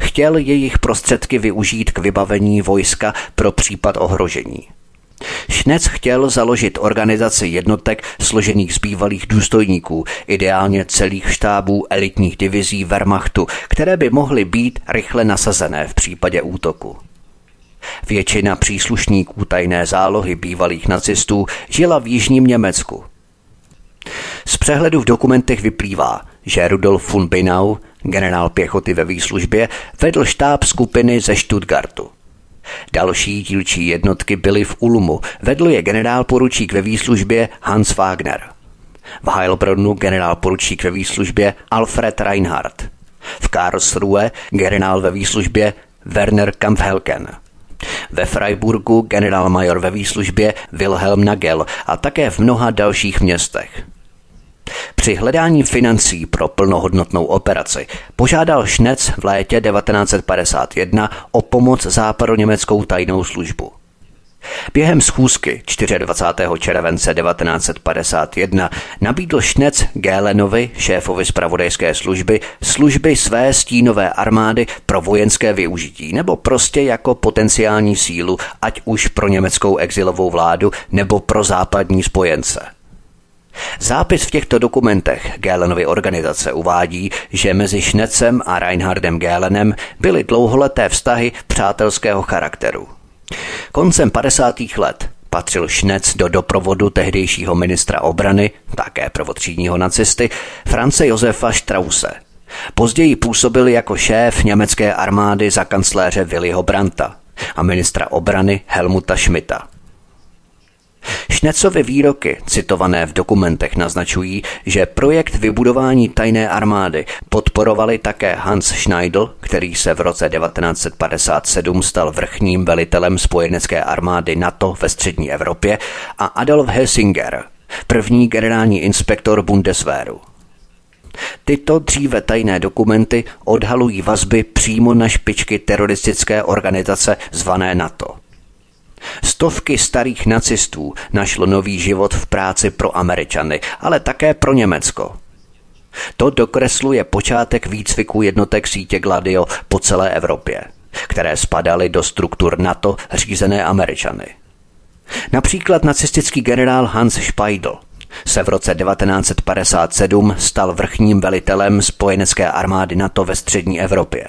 Chtěl jejich prostředky využít k vybavení vojska pro případ ohrožení. Šnec chtěl založit organizaci jednotek složených z bývalých důstojníků, ideálně celých štábů elitních divizí Wehrmachtu, které by mohly být rychle nasazené v případě útoku. Většina příslušníků tajné zálohy bývalých nacistů žila v jižním Německu. Z přehledu v dokumentech vyplývá, že Rudolf von Binau, generál pěchoty ve výslužbě, vedl štáb skupiny ze Stuttgartu. Další dílčí jednotky byly v Ulmu, vedl je generál poručík ve výslužbě Hans Wagner. V Heilbronnu generál poručík ve výslužbě Alfred Reinhardt. V Karlsruhe generál ve výslužbě Werner Kampfhelken. Ve Freiburgu generál major ve výslužbě Wilhelm Nagel a také v mnoha dalších městech. Při hledání financí pro plnohodnotnou operaci požádal Šnec v létě 1951 o pomoc západoněmeckou tajnou službu. Během schůzky 24. července 1951 nabídl Šnec Gélenovi, šéfovi zpravodajské služby, služby své stínové armády pro vojenské využití nebo prostě jako potenciální sílu, ať už pro německou exilovou vládu nebo pro západní spojence. Zápis v těchto dokumentech Gélenovy organizace uvádí, že mezi Šnecem a Reinhardem Gélenem byly dlouholeté vztahy přátelského charakteru. Koncem 50. let patřil Šnec do doprovodu tehdejšího ministra obrany, také prvotřídního nacisty, France Josefa Strause. Později působil jako šéf německé armády za kancléře Willyho Branta a ministra obrany Helmuta Schmidta. Šnecovy výroky, citované v dokumentech, naznačují, že projekt vybudování tajné armády podporovali také Hans Schneidl, který se v roce 1957 stal vrchním velitelem spojenecké armády NATO ve střední Evropě, a Adolf Hessinger, první generální inspektor Bundeswehru. Tyto dříve tajné dokumenty odhalují vazby přímo na špičky teroristické organizace zvané NATO. Stovky starých nacistů našlo nový život v práci pro Američany, ale také pro Německo. To dokresluje počátek výcviku jednotek sítě Gladio po celé Evropě, které spadaly do struktur NATO řízené Američany. Například nacistický generál Hans Speidel se v roce 1957 stal vrchním velitelem spojenecké armády NATO ve střední Evropě.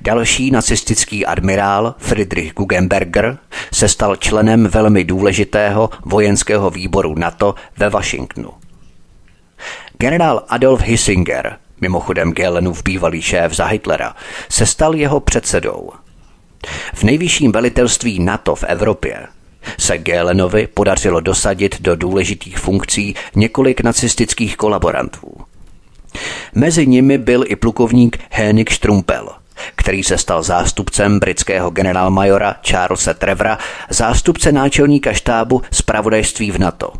Další nacistický admirál Friedrich Guggenberger se stal členem velmi důležitého vojenského výboru NATO ve Washingtonu. Generál Adolf Hissinger, mimochodem Gelenův bývalý šéf za Hitlera, se stal jeho předsedou. V nejvyšším velitelství NATO v Evropě se Gelenovi podařilo dosadit do důležitých funkcí několik nacistických kolaborantů. Mezi nimi byl i plukovník Henrik Strumpel – který se stal zástupcem britského generálmajora Charlesa Trevora, zástupce náčelníka štábu zpravodajství v NATO.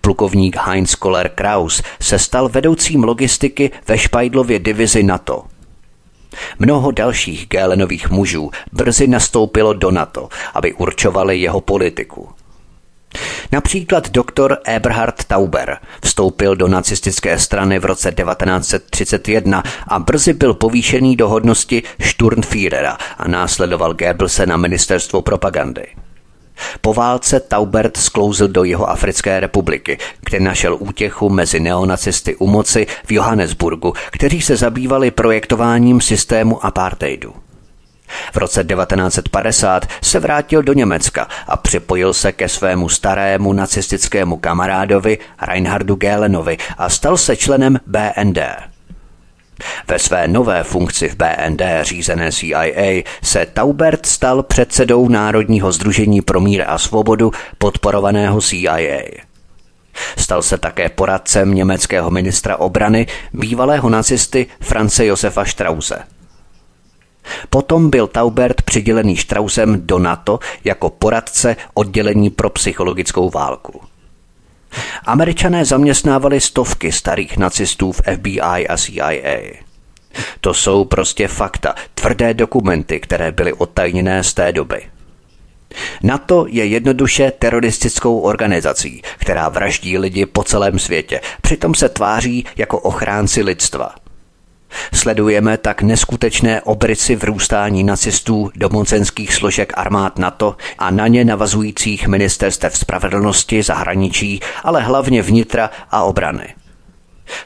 Plukovník Heinz Koller Kraus se stal vedoucím logistiky ve Špajdlově divizi NATO. Mnoho dalších Gélenových mužů brzy nastoupilo do NATO, aby určovali jeho politiku – Například doktor Eberhard Tauber vstoupil do nacistické strany v roce 1931 a brzy byl povýšený do hodnosti Sturmführera a následoval Goebbelse na ministerstvo propagandy. Po válce Taubert sklouzl do jeho Africké republiky, kde našel útěchu mezi neonacisty u moci v Johannesburgu, kteří se zabývali projektováním systému apartheidu. V roce 1950 se vrátil do Německa a připojil se ke svému starému nacistickému kamarádovi Reinhardu Gehlenovi a stal se členem BND. Ve své nové funkci v BND řízené CIA se Taubert stal předsedou Národního združení pro mír a svobodu podporovaného CIA. Stal se také poradcem německého ministra obrany, bývalého nacisty France Josefa Strause. Potom byl Taubert přidělený Straussem do NATO jako poradce oddělení pro psychologickou válku. Američané zaměstnávali stovky starých nacistů v FBI a CIA. To jsou prostě fakta, tvrdé dokumenty, které byly odtajněné z té doby. NATO je jednoduše teroristickou organizací, která vraždí lidi po celém světě, přitom se tváří jako ochránci lidstva – Sledujeme tak neskutečné obrysy vrůstání nacistů do mocenských složek armád NATO a na ně navazujících ministerstev spravedlnosti, zahraničí, ale hlavně vnitra a obrany.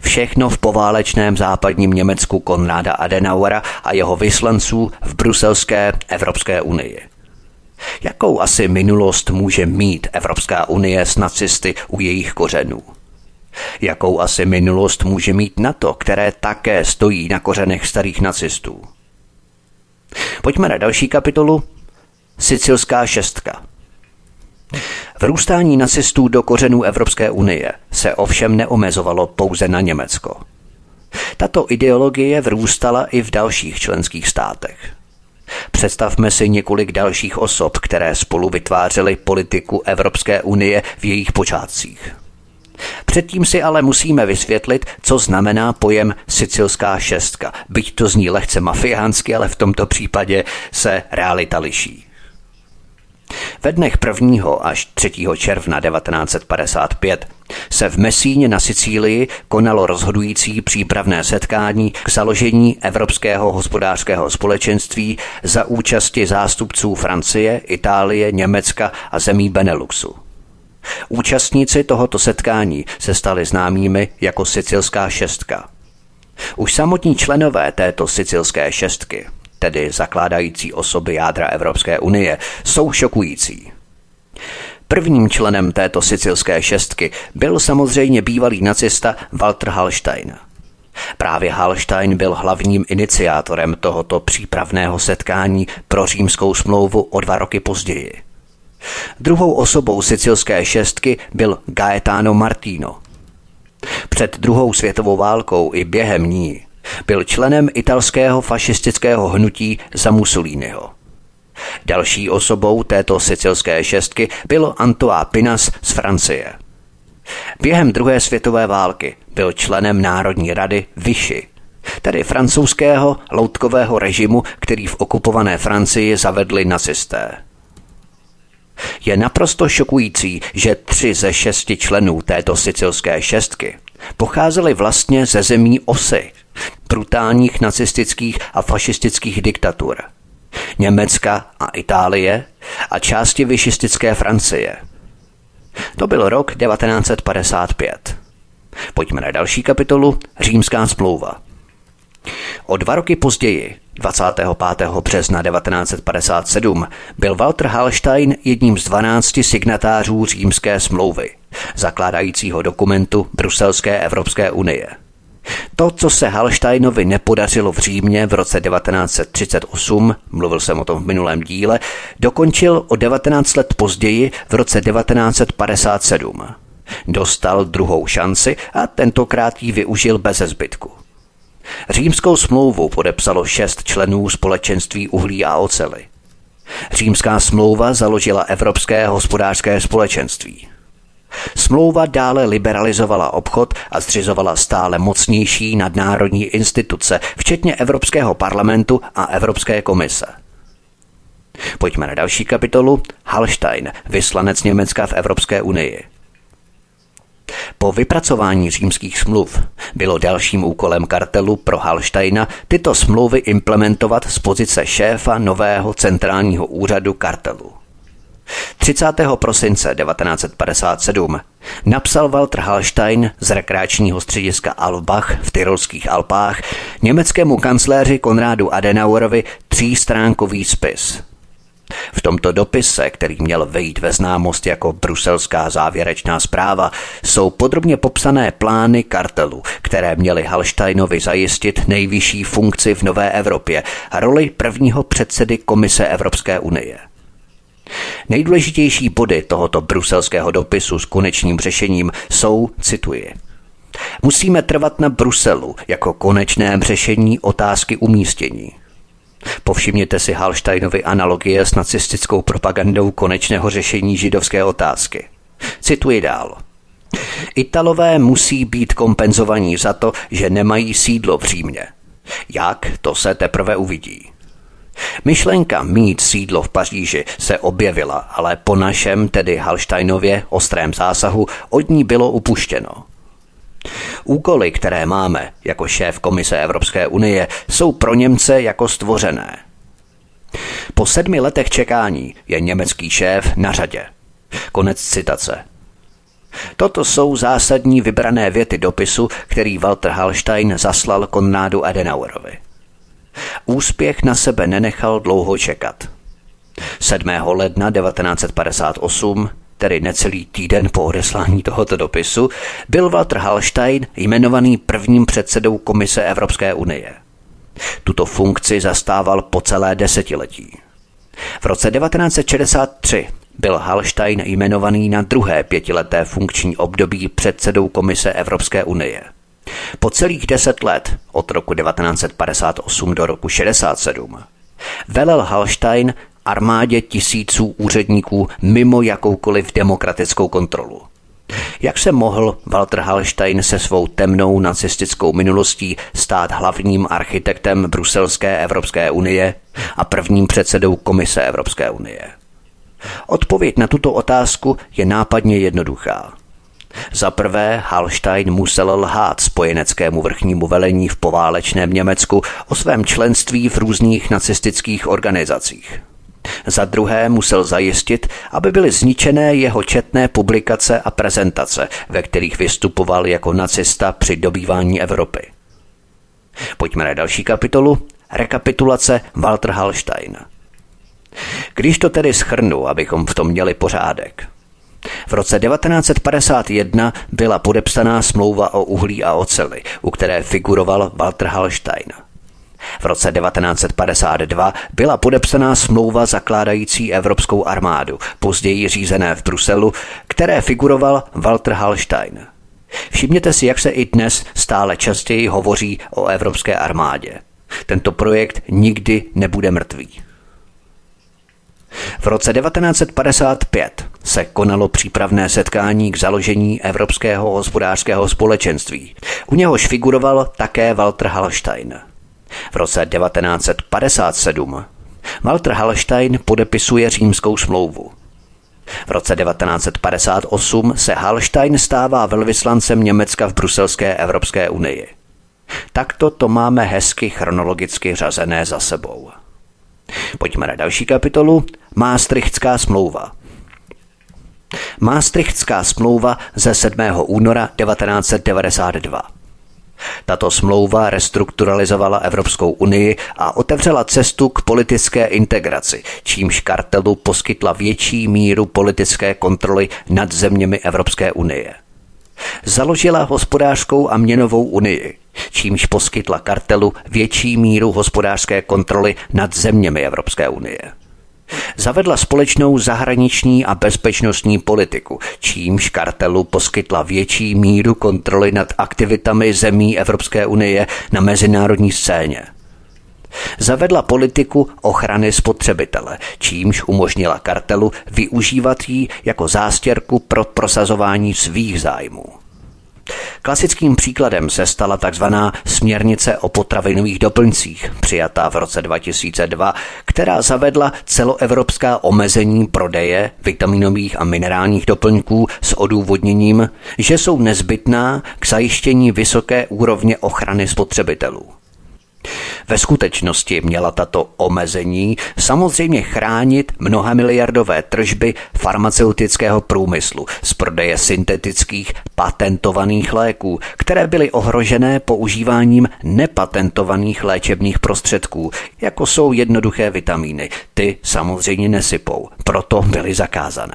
Všechno v poválečném západním Německu Konráda Adenauera a jeho vyslanců v bruselské Evropské unii. Jakou asi minulost může mít Evropská unie s nacisty u jejich kořenů? Jakou asi minulost může mít NATO, které také stojí na kořenech starých nacistů? Pojďme na další kapitolu. Sicilská šestka. Vrůstání nacistů do kořenů Evropské unie se ovšem neomezovalo pouze na Německo. Tato ideologie vrůstala i v dalších členských státech. Představme si několik dalších osob, které spolu vytvářely politiku Evropské unie v jejich počátcích. Předtím si ale musíme vysvětlit, co znamená pojem sicilská šestka. Byť to zní lehce mafiánsky, ale v tomto případě se realita liší. Ve dnech 1. až 3. června 1955 se v Mesíně na Sicílii konalo rozhodující přípravné setkání k založení Evropského hospodářského společenství za účasti zástupců Francie, Itálie, Německa a zemí Beneluxu. Účastníci tohoto setkání se stali známými jako Sicilská šestka. Už samotní členové této sicilské šestky, tedy zakládající osoby jádra Evropské unie, jsou šokující. Prvním členem této sicilské šestky byl samozřejmě bývalý nacista Walter Hallstein. Právě Hallstein byl hlavním iniciátorem tohoto přípravného setkání pro římskou smlouvu o dva roky později. Druhou osobou sicilské šestky byl Gaetano Martino. Před druhou světovou válkou i během ní byl členem italského fašistického hnutí za Mussoliniho. Další osobou této sicilské šestky byl Antoine Pinas z Francie. Během druhé světové války byl členem Národní rady Vichy, tedy francouzského loutkového režimu, který v okupované Francii zavedli nacisté. Je naprosto šokující, že tři ze šesti členů této sicilské šestky pocházeli vlastně ze zemí osy, brutálních nacistických a fašistických diktatur. Německa a Itálie a části vyšistické Francie. To byl rok 1955. Pojďme na další kapitolu Římská smlouva. O dva roky později, 25. března 1957, byl Walter Hallstein jedním z 12 signatářů římské smlouvy, zakládajícího dokumentu Bruselské Evropské unie. To, co se Hallsteinovi nepodařilo v Římě v roce 1938, mluvil jsem o tom v minulém díle, dokončil o 19 let později v roce 1957. Dostal druhou šanci a tentokrát ji využil bez zbytku. Římskou smlouvu podepsalo šest členů společenství uhlí a ocely. Římská smlouva založila Evropské hospodářské společenství. Smlouva dále liberalizovala obchod a zřizovala stále mocnější nadnárodní instituce, včetně Evropského parlamentu a Evropské komise. Pojďme na další kapitolu. Hallstein, vyslanec Německa v Evropské unii. Po vypracování římských smluv bylo dalším úkolem kartelu pro Hallsteina tyto smlouvy implementovat z pozice šéfa nového centrálního úřadu kartelu. 30. prosince 1957 napsal Walter Hallstein z rekreačního střediska Albach v Tyrolských Alpách německému kancléři Konrádu Adenauerovi třístránkový spis – v tomto dopise, který měl vejít ve známost jako bruselská závěrečná zpráva, jsou podrobně popsané plány kartelu, které měly Halsteinovi zajistit nejvyšší funkci v Nové Evropě a roli prvního předsedy Komise Evropské unie. Nejdůležitější body tohoto bruselského dopisu s konečným řešením jsou, cituji, Musíme trvat na Bruselu jako konečném řešení otázky umístění – Povšimněte si Hallsteinovy analogie s nacistickou propagandou konečného řešení židovské otázky. Cituji dál. Italové musí být kompenzovaní za to, že nemají sídlo v Římě. Jak, to se teprve uvidí. Myšlenka mít sídlo v Paříži se objevila, ale po našem, tedy Hallsteinově, ostrém zásahu, od ní bylo upuštěno. Úkoly, které máme jako šéf Komise Evropské unie, jsou pro Němce jako stvořené. Po sedmi letech čekání je německý šéf na řadě. Konec citace. Toto jsou zásadní vybrané věty dopisu, který Walter Hallstein zaslal Konrádu Adenauerovi. Úspěch na sebe nenechal dlouho čekat. 7. ledna 1958 tedy necelý týden po odeslání tohoto dopisu, byl Walter Hallstein jmenovaný prvním předsedou Komise Evropské unie. Tuto funkci zastával po celé desetiletí. V roce 1963 byl Hallstein jmenovaný na druhé pětileté funkční období předsedou Komise Evropské unie. Po celých deset let, od roku 1958 do roku 67, velel Hallstein armádě tisíců úředníků mimo jakoukoliv demokratickou kontrolu. Jak se mohl Walter Hallstein se svou temnou nacistickou minulostí stát hlavním architektem Bruselské Evropské unie a prvním předsedou Komise Evropské unie? Odpověď na tuto otázku je nápadně jednoduchá. Za prvé Hallstein musel lhát spojeneckému vrchnímu velení v poválečném Německu o svém členství v různých nacistických organizacích. Za druhé musel zajistit, aby byly zničené jeho četné publikace a prezentace, ve kterých vystupoval jako nacista při dobývání Evropy. Pojďme na další kapitolu. Rekapitulace Walter Hallstein. Když to tedy schrnu, abychom v tom měli pořádek. V roce 1951 byla podepsaná smlouva o uhlí a oceli, u které figuroval Walter Hallstein – v roce 1952 byla podepsaná smlouva zakládající Evropskou armádu, později řízené v Bruselu, které figuroval Walter Hallstein. Všimněte si, jak se i dnes stále častěji hovoří o Evropské armádě. Tento projekt nikdy nebude mrtvý. V roce 1955 se konalo přípravné setkání k založení Evropského hospodářského společenství. U něhož figuroval také Walter Hallstein. V roce 1957 Walter Hallstein podepisuje římskou smlouvu. V roce 1958 se Hallstein stává velvyslancem Německa v Bruselské Evropské unii. Takto to máme hezky chronologicky řazené za sebou. Pojďme na další kapitolu. Maastrichtská smlouva. Maastrichtská smlouva ze 7. února 1992. Tato smlouva restrukturalizovala Evropskou unii a otevřela cestu k politické integraci, čímž kartelu poskytla větší míru politické kontroly nad zeměmi Evropské unie. Založila hospodářskou a měnovou unii, čímž poskytla kartelu větší míru hospodářské kontroly nad zeměmi Evropské unie. Zavedla společnou zahraniční a bezpečnostní politiku, čímž kartelu poskytla větší míru kontroly nad aktivitami zemí Evropské unie na mezinárodní scéně. Zavedla politiku ochrany spotřebitele, čímž umožnila kartelu využívat ji jako zástěrku pro prosazování svých zájmů. Klasickým příkladem se stala tzv. směrnice o potravinových doplňcích, přijatá v roce 2002, která zavedla celoevropská omezení prodeje vitaminových a minerálních doplňků s odůvodněním, že jsou nezbytná k zajištění vysoké úrovně ochrany spotřebitelů. Ve skutečnosti měla tato omezení samozřejmě chránit mnoha miliardové tržby farmaceutického průmyslu z prodeje syntetických patentovaných léků, které byly ohrožené používáním nepatentovaných léčebných prostředků, jako jsou jednoduché vitamíny. Ty samozřejmě nesypou, proto byly zakázané.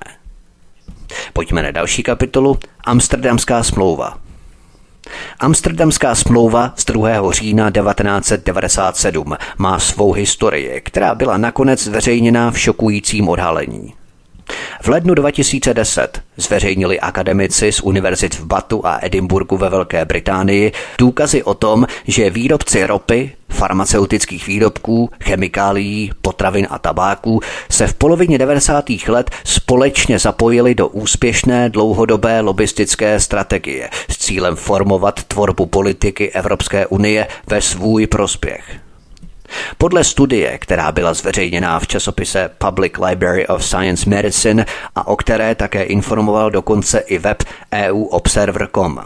Pojďme na další kapitolu. Amsterdamská smlouva. Amsterdamská smlouva z 2. října 1997 má svou historii, která byla nakonec zveřejněna v šokujícím odhalení. V lednu 2010 zveřejnili akademici z univerzit v Batu a Edinburgu ve Velké Británii důkazy o tom, že výrobci ropy, farmaceutických výrobků, chemikálií, potravin a tabáků se v polovině 90. let společně zapojili do úspěšné dlouhodobé lobistické strategie s cílem formovat tvorbu politiky Evropské unie ve svůj prospěch. Podle studie, která byla zveřejněná v časopise Public Library of Science Medicine a o které také informoval dokonce i web EUobserver.com.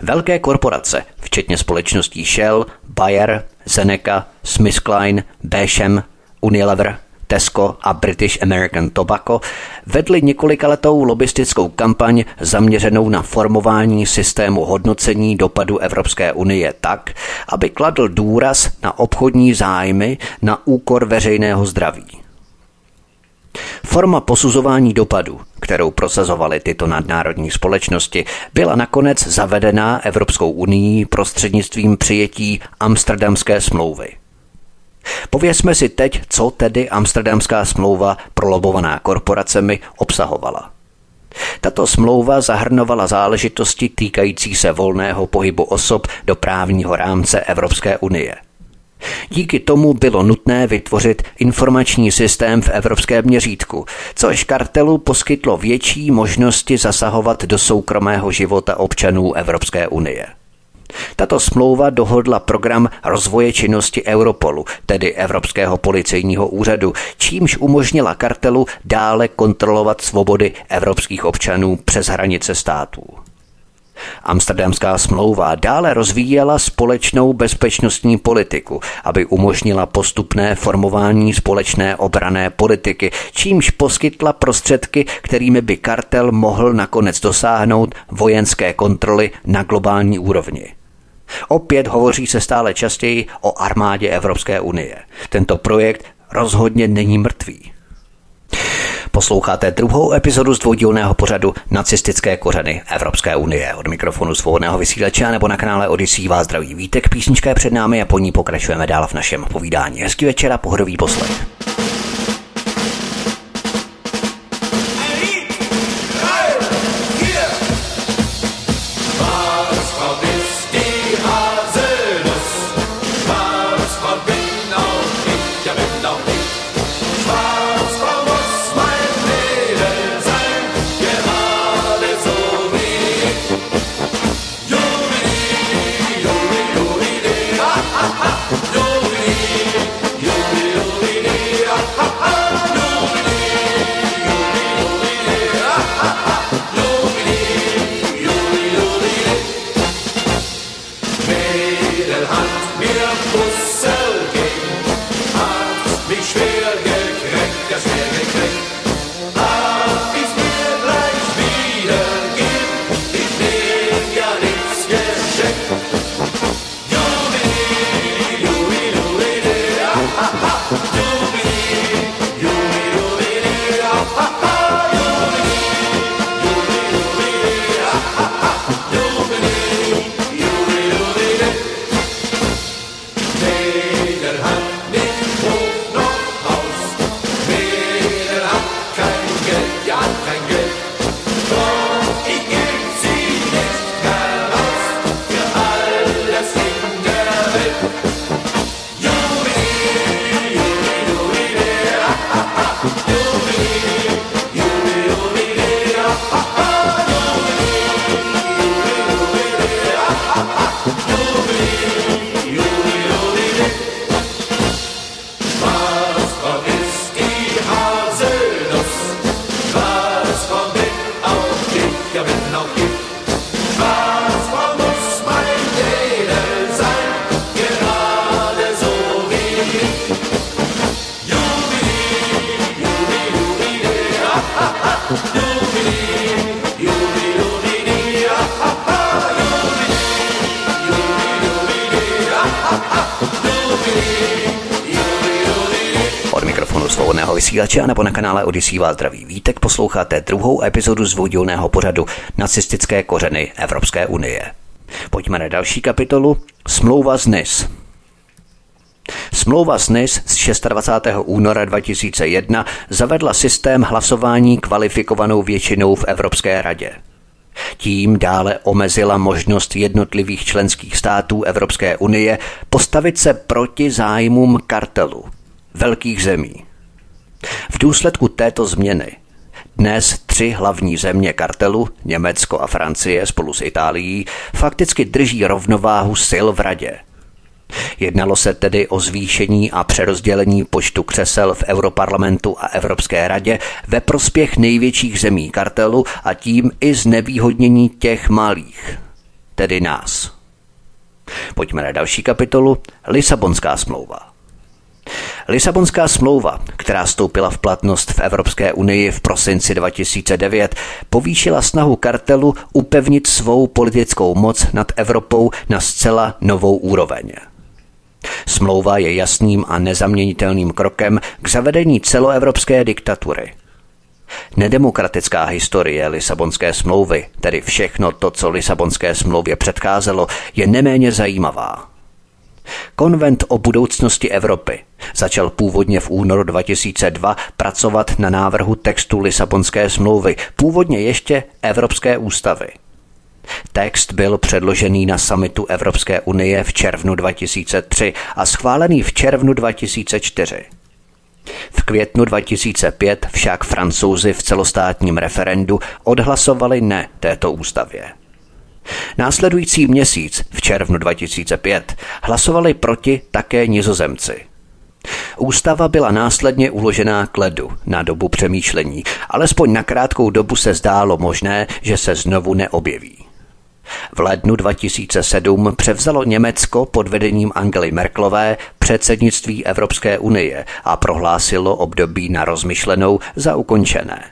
Velké korporace, včetně společností Shell, Bayer, Zeneca, SmithKline, Bechem, Unilever, Tesco a British American Tobacco vedli několikaletou lobistickou kampaň zaměřenou na formování systému hodnocení dopadu Evropské unie tak, aby kladl důraz na obchodní zájmy na úkor veřejného zdraví. Forma posuzování dopadu, kterou prosazovaly tyto nadnárodní společnosti, byla nakonec zavedená Evropskou unii prostřednictvím přijetí Amsterdamské smlouvy. Povězme si teď, co tedy Amsterdamská smlouva prolobovaná korporacemi obsahovala. Tato smlouva zahrnovala záležitosti týkající se volného pohybu osob do právního rámce Evropské unie. Díky tomu bylo nutné vytvořit informační systém v evropském měřítku, což kartelu poskytlo větší možnosti zasahovat do soukromého života občanů Evropské unie. Tato smlouva dohodla program rozvoje činnosti Europolu, tedy Evropského policejního úřadu, čímž umožnila kartelu dále kontrolovat svobody evropských občanů přes hranice států. Amsterdamská smlouva dále rozvíjela společnou bezpečnostní politiku, aby umožnila postupné formování společné obrané politiky, čímž poskytla prostředky, kterými by kartel mohl nakonec dosáhnout vojenské kontroly na globální úrovni. Opět hovoří se stále častěji o armádě Evropské unie. Tento projekt rozhodně není mrtvý. Posloucháte druhou epizodu z dvoudílného pořadu Nacistické kořeny Evropské unie. Od mikrofonu svobodného vysílače nebo na kanále Odisí vás zdraví vítek. Písnička je před námi a po ní pokračujeme dál v našem povídání. Hezký večer a pohodový poslech. Vysílače a nebo na kanále Odisí vás zdraví vítek posloucháte druhou epizodu z pořadu Nacistické kořeny Evropské unie. Pojďme na další kapitolu Smlouva z NIS. Smlouva z NIS z 26. února 2001 zavedla systém hlasování kvalifikovanou většinou v Evropské radě. Tím dále omezila možnost jednotlivých členských států Evropské unie postavit se proti zájmům kartelu velkých zemí. V důsledku této změny dnes tři hlavní země kartelu, Německo a Francie spolu s Itálií, fakticky drží rovnováhu sil v radě – Jednalo se tedy o zvýšení a přerozdělení počtu křesel v Europarlamentu a Evropské radě ve prospěch největších zemí kartelu a tím i znevýhodnění těch malých, tedy nás. Pojďme na další kapitolu Lisabonská smlouva. Lisabonská smlouva, která stoupila v platnost v Evropské unii v prosinci 2009, povýšila snahu kartelu upevnit svou politickou moc nad Evropou na zcela novou úroveň. Smlouva je jasným a nezaměnitelným krokem k zavedení celoevropské diktatury. Nedemokratická historie Lisabonské smlouvy, tedy všechno to, co Lisabonské smlouvě předcházelo, je neméně zajímavá. Konvent o budoucnosti Evropy začal původně v únoru 2002 pracovat na návrhu textu Lisabonské smlouvy, původně ještě Evropské ústavy – Text byl předložený na samitu Evropské unie v červnu 2003 a schválený v červnu 2004. V květnu 2005 však francouzi v celostátním referendu odhlasovali ne této ústavě. Následující měsíc, v červnu 2005, hlasovali proti také nizozemci. Ústava byla následně uložená k ledu na dobu přemýšlení, alespoň na krátkou dobu se zdálo možné, že se znovu neobjeví. V lednu 2007 převzalo Německo pod vedením Angely Merklové předsednictví Evropské unie a prohlásilo období na rozmyšlenou za ukončené.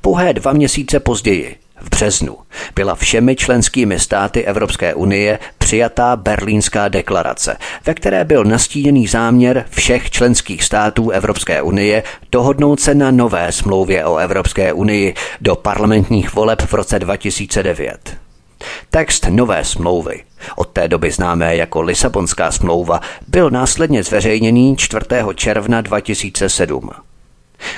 Pouhé dva měsíce později, v březnu, byla všemi členskými státy Evropské unie přijatá Berlínská deklarace, ve které byl nastíněný záměr všech členských států Evropské unie dohodnout se na nové smlouvě o Evropské unii do parlamentních voleb v roce 2009. Text nové smlouvy, od té doby známé jako Lisabonská smlouva, byl následně zveřejněný 4. června 2007.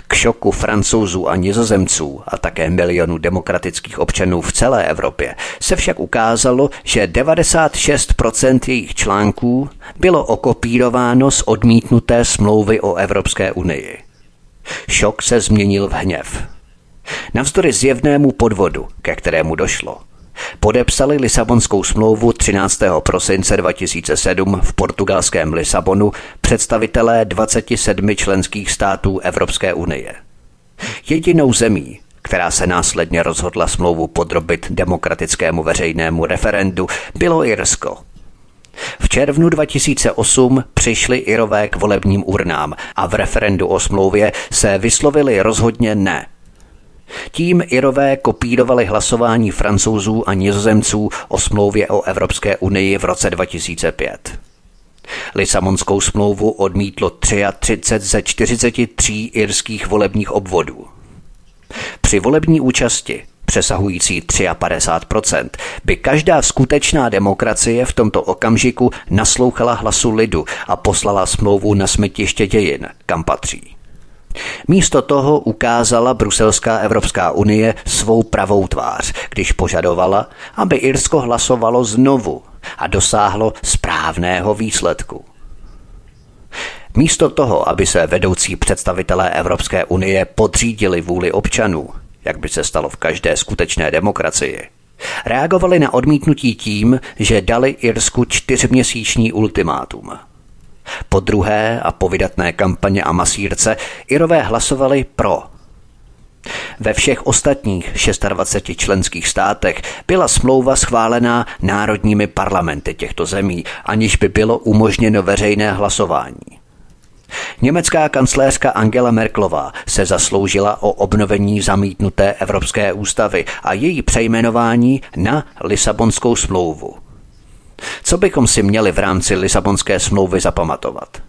K šoku francouzů a nizozemců a také milionů demokratických občanů v celé Evropě se však ukázalo, že 96% jejich článků bylo okopírováno z odmítnuté smlouvy o Evropské unii. Šok se změnil v hněv. Navzdory zjevnému podvodu, ke kterému došlo, podepsali Lisabonskou smlouvu 13. prosince 2007 v portugalském Lisabonu představitelé 27 členských států Evropské unie. Jedinou zemí, která se následně rozhodla smlouvu podrobit demokratickému veřejnému referendu, bylo Irsko. V červnu 2008 přišli Irové k volebním urnám a v referendu o smlouvě se vyslovili rozhodně ne – tím Irové kopírovali hlasování francouzů a nizozemců o smlouvě o Evropské unii v roce 2005. Lisabonskou smlouvu odmítlo 33 ze 43 irských volebních obvodů. Při volební účasti přesahující 53%, by každá skutečná demokracie v tomto okamžiku naslouchala hlasu lidu a poslala smlouvu na smetiště dějin, kam patří. Místo toho ukázala Bruselská Evropská unie svou pravou tvář, když požadovala, aby Irsko hlasovalo znovu a dosáhlo správného výsledku. Místo toho, aby se vedoucí představitelé Evropské unie podřídili vůli občanů, jak by se stalo v každé skutečné demokracii, reagovali na odmítnutí tím, že dali Irsku čtyřměsíční ultimátum – po druhé a po vydatné kampaně a masírce Irové hlasovali pro. Ve všech ostatních 26 členských státech byla smlouva schválená národními parlamenty těchto zemí, aniž by bylo umožněno veřejné hlasování. Německá kancléřka Angela Merklová se zasloužila o obnovení zamítnuté Evropské ústavy a její přejmenování na Lisabonskou smlouvu. Co bychom si měli v rámci Lisabonské smlouvy zapamatovat?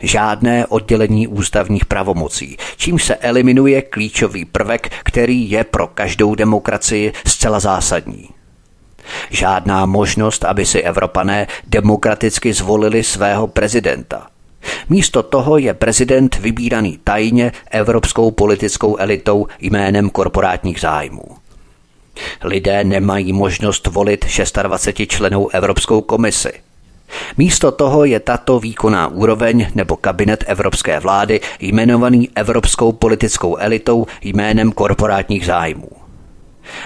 Žádné oddělení ústavních pravomocí, čímž se eliminuje klíčový prvek, který je pro každou demokracii zcela zásadní. Žádná možnost, aby si Evropané demokraticky zvolili svého prezidenta. Místo toho je prezident vybíraný tajně evropskou politickou elitou jménem korporátních zájmů. Lidé nemají možnost volit 26 členů Evropskou komisi. Místo toho je tato výkonná úroveň nebo kabinet evropské vlády jmenovaný evropskou politickou elitou jménem korporátních zájmů.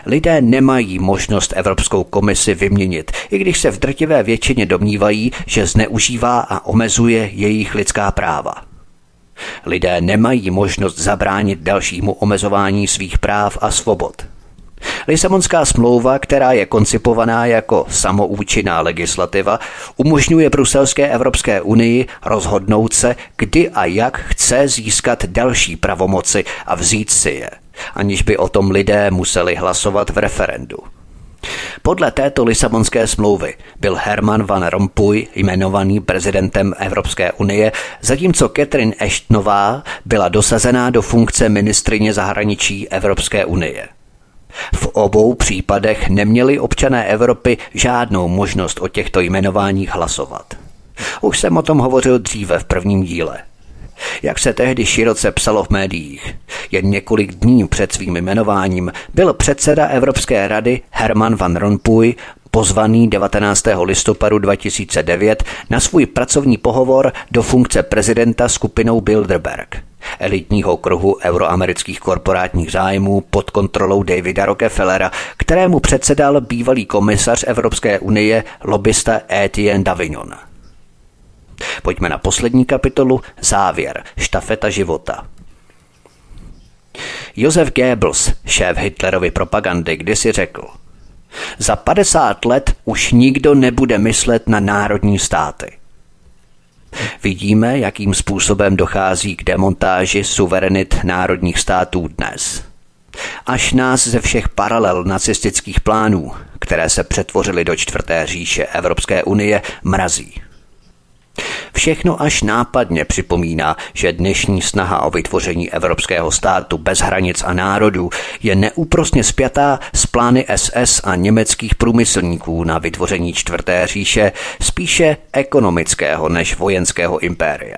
Lidé nemají možnost Evropskou komisi vyměnit, i když se v drtivé většině domnívají, že zneužívá a omezuje jejich lidská práva. Lidé nemají možnost zabránit dalšímu omezování svých práv a svobod. Lisabonská smlouva, která je koncipovaná jako samoúčinná legislativa, umožňuje Bruselské Evropské unii rozhodnout se, kdy a jak chce získat další pravomoci a vzít si je, aniž by o tom lidé museli hlasovat v referendu. Podle této Lisabonské smlouvy byl Herman Van Rompuy jmenovaný prezidentem Evropské unie, zatímco Catherine Ashtonová byla dosazená do funkce ministrině zahraničí Evropské unie. V obou případech neměli občané Evropy žádnou možnost o těchto jmenováních hlasovat. Už jsem o tom hovořil dříve v prvním díle. Jak se tehdy široce psalo v médiích, jen několik dní před svým jmenováním byl předseda Evropské rady Herman van Rompuy pozvaný 19. listopadu 2009 na svůj pracovní pohovor do funkce prezidenta skupinou Bilderberg – elitního kruhu euroamerických korporátních zájmů pod kontrolou Davida Rockefellera, kterému předsedal bývalý komisař Evropské unie lobista Etienne Davignon. Pojďme na poslední kapitolu, závěr, štafeta života. Josef Goebbels, šéf Hitlerovy propagandy, kdysi řekl Za 50 let už nikdo nebude myslet na národní státy – Vidíme, jakým způsobem dochází k demontáži suverenit národních států dnes. Až nás ze všech paralel nacistických plánů, které se přetvořily do čtvrté říše Evropské unie, mrazí. Všechno až nápadně připomíná, že dnešní snaha o vytvoření evropského státu bez hranic a národů je neúprosně spjatá s plány SS a německých průmyslníků na vytvoření čtvrté říše spíše ekonomického než vojenského impéria.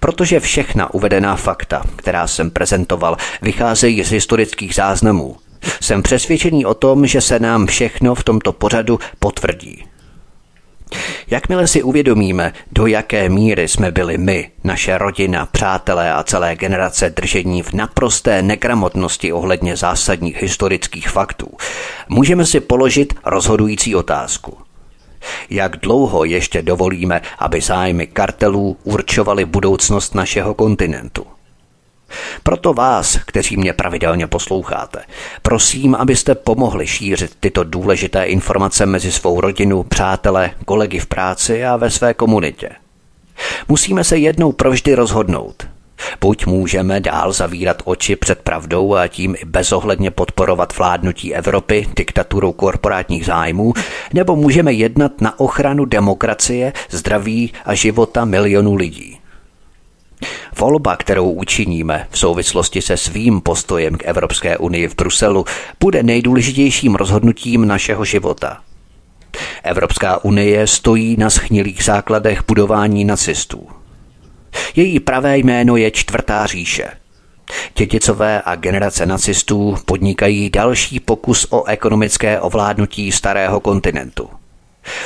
Protože všechna uvedená fakta, která jsem prezentoval, vycházejí z historických záznamů, jsem přesvědčený o tom, že se nám všechno v tomto pořadu potvrdí. Jakmile si uvědomíme, do jaké míry jsme byli my, naše rodina, přátelé a celé generace držení v naprosté negramotnosti ohledně zásadních historických faktů, můžeme si položit rozhodující otázku. Jak dlouho ještě dovolíme, aby zájmy kartelů určovaly budoucnost našeho kontinentu? Proto vás, kteří mě pravidelně posloucháte, prosím, abyste pomohli šířit tyto důležité informace mezi svou rodinu, přátele, kolegy v práci a ve své komunitě. Musíme se jednou provždy rozhodnout. Buď můžeme dál zavírat oči před pravdou a tím i bezohledně podporovat vládnutí Evropy diktaturou korporátních zájmů, nebo můžeme jednat na ochranu demokracie, zdraví a života milionů lidí. Volba, kterou učiníme v souvislosti se svým postojem k Evropské unii v Bruselu, bude nejdůležitějším rozhodnutím našeho života. Evropská unie stojí na schnilých základech budování nacistů. Její pravé jméno je Čtvrtá říše. Těticové a generace nacistů podnikají další pokus o ekonomické ovládnutí starého kontinentu.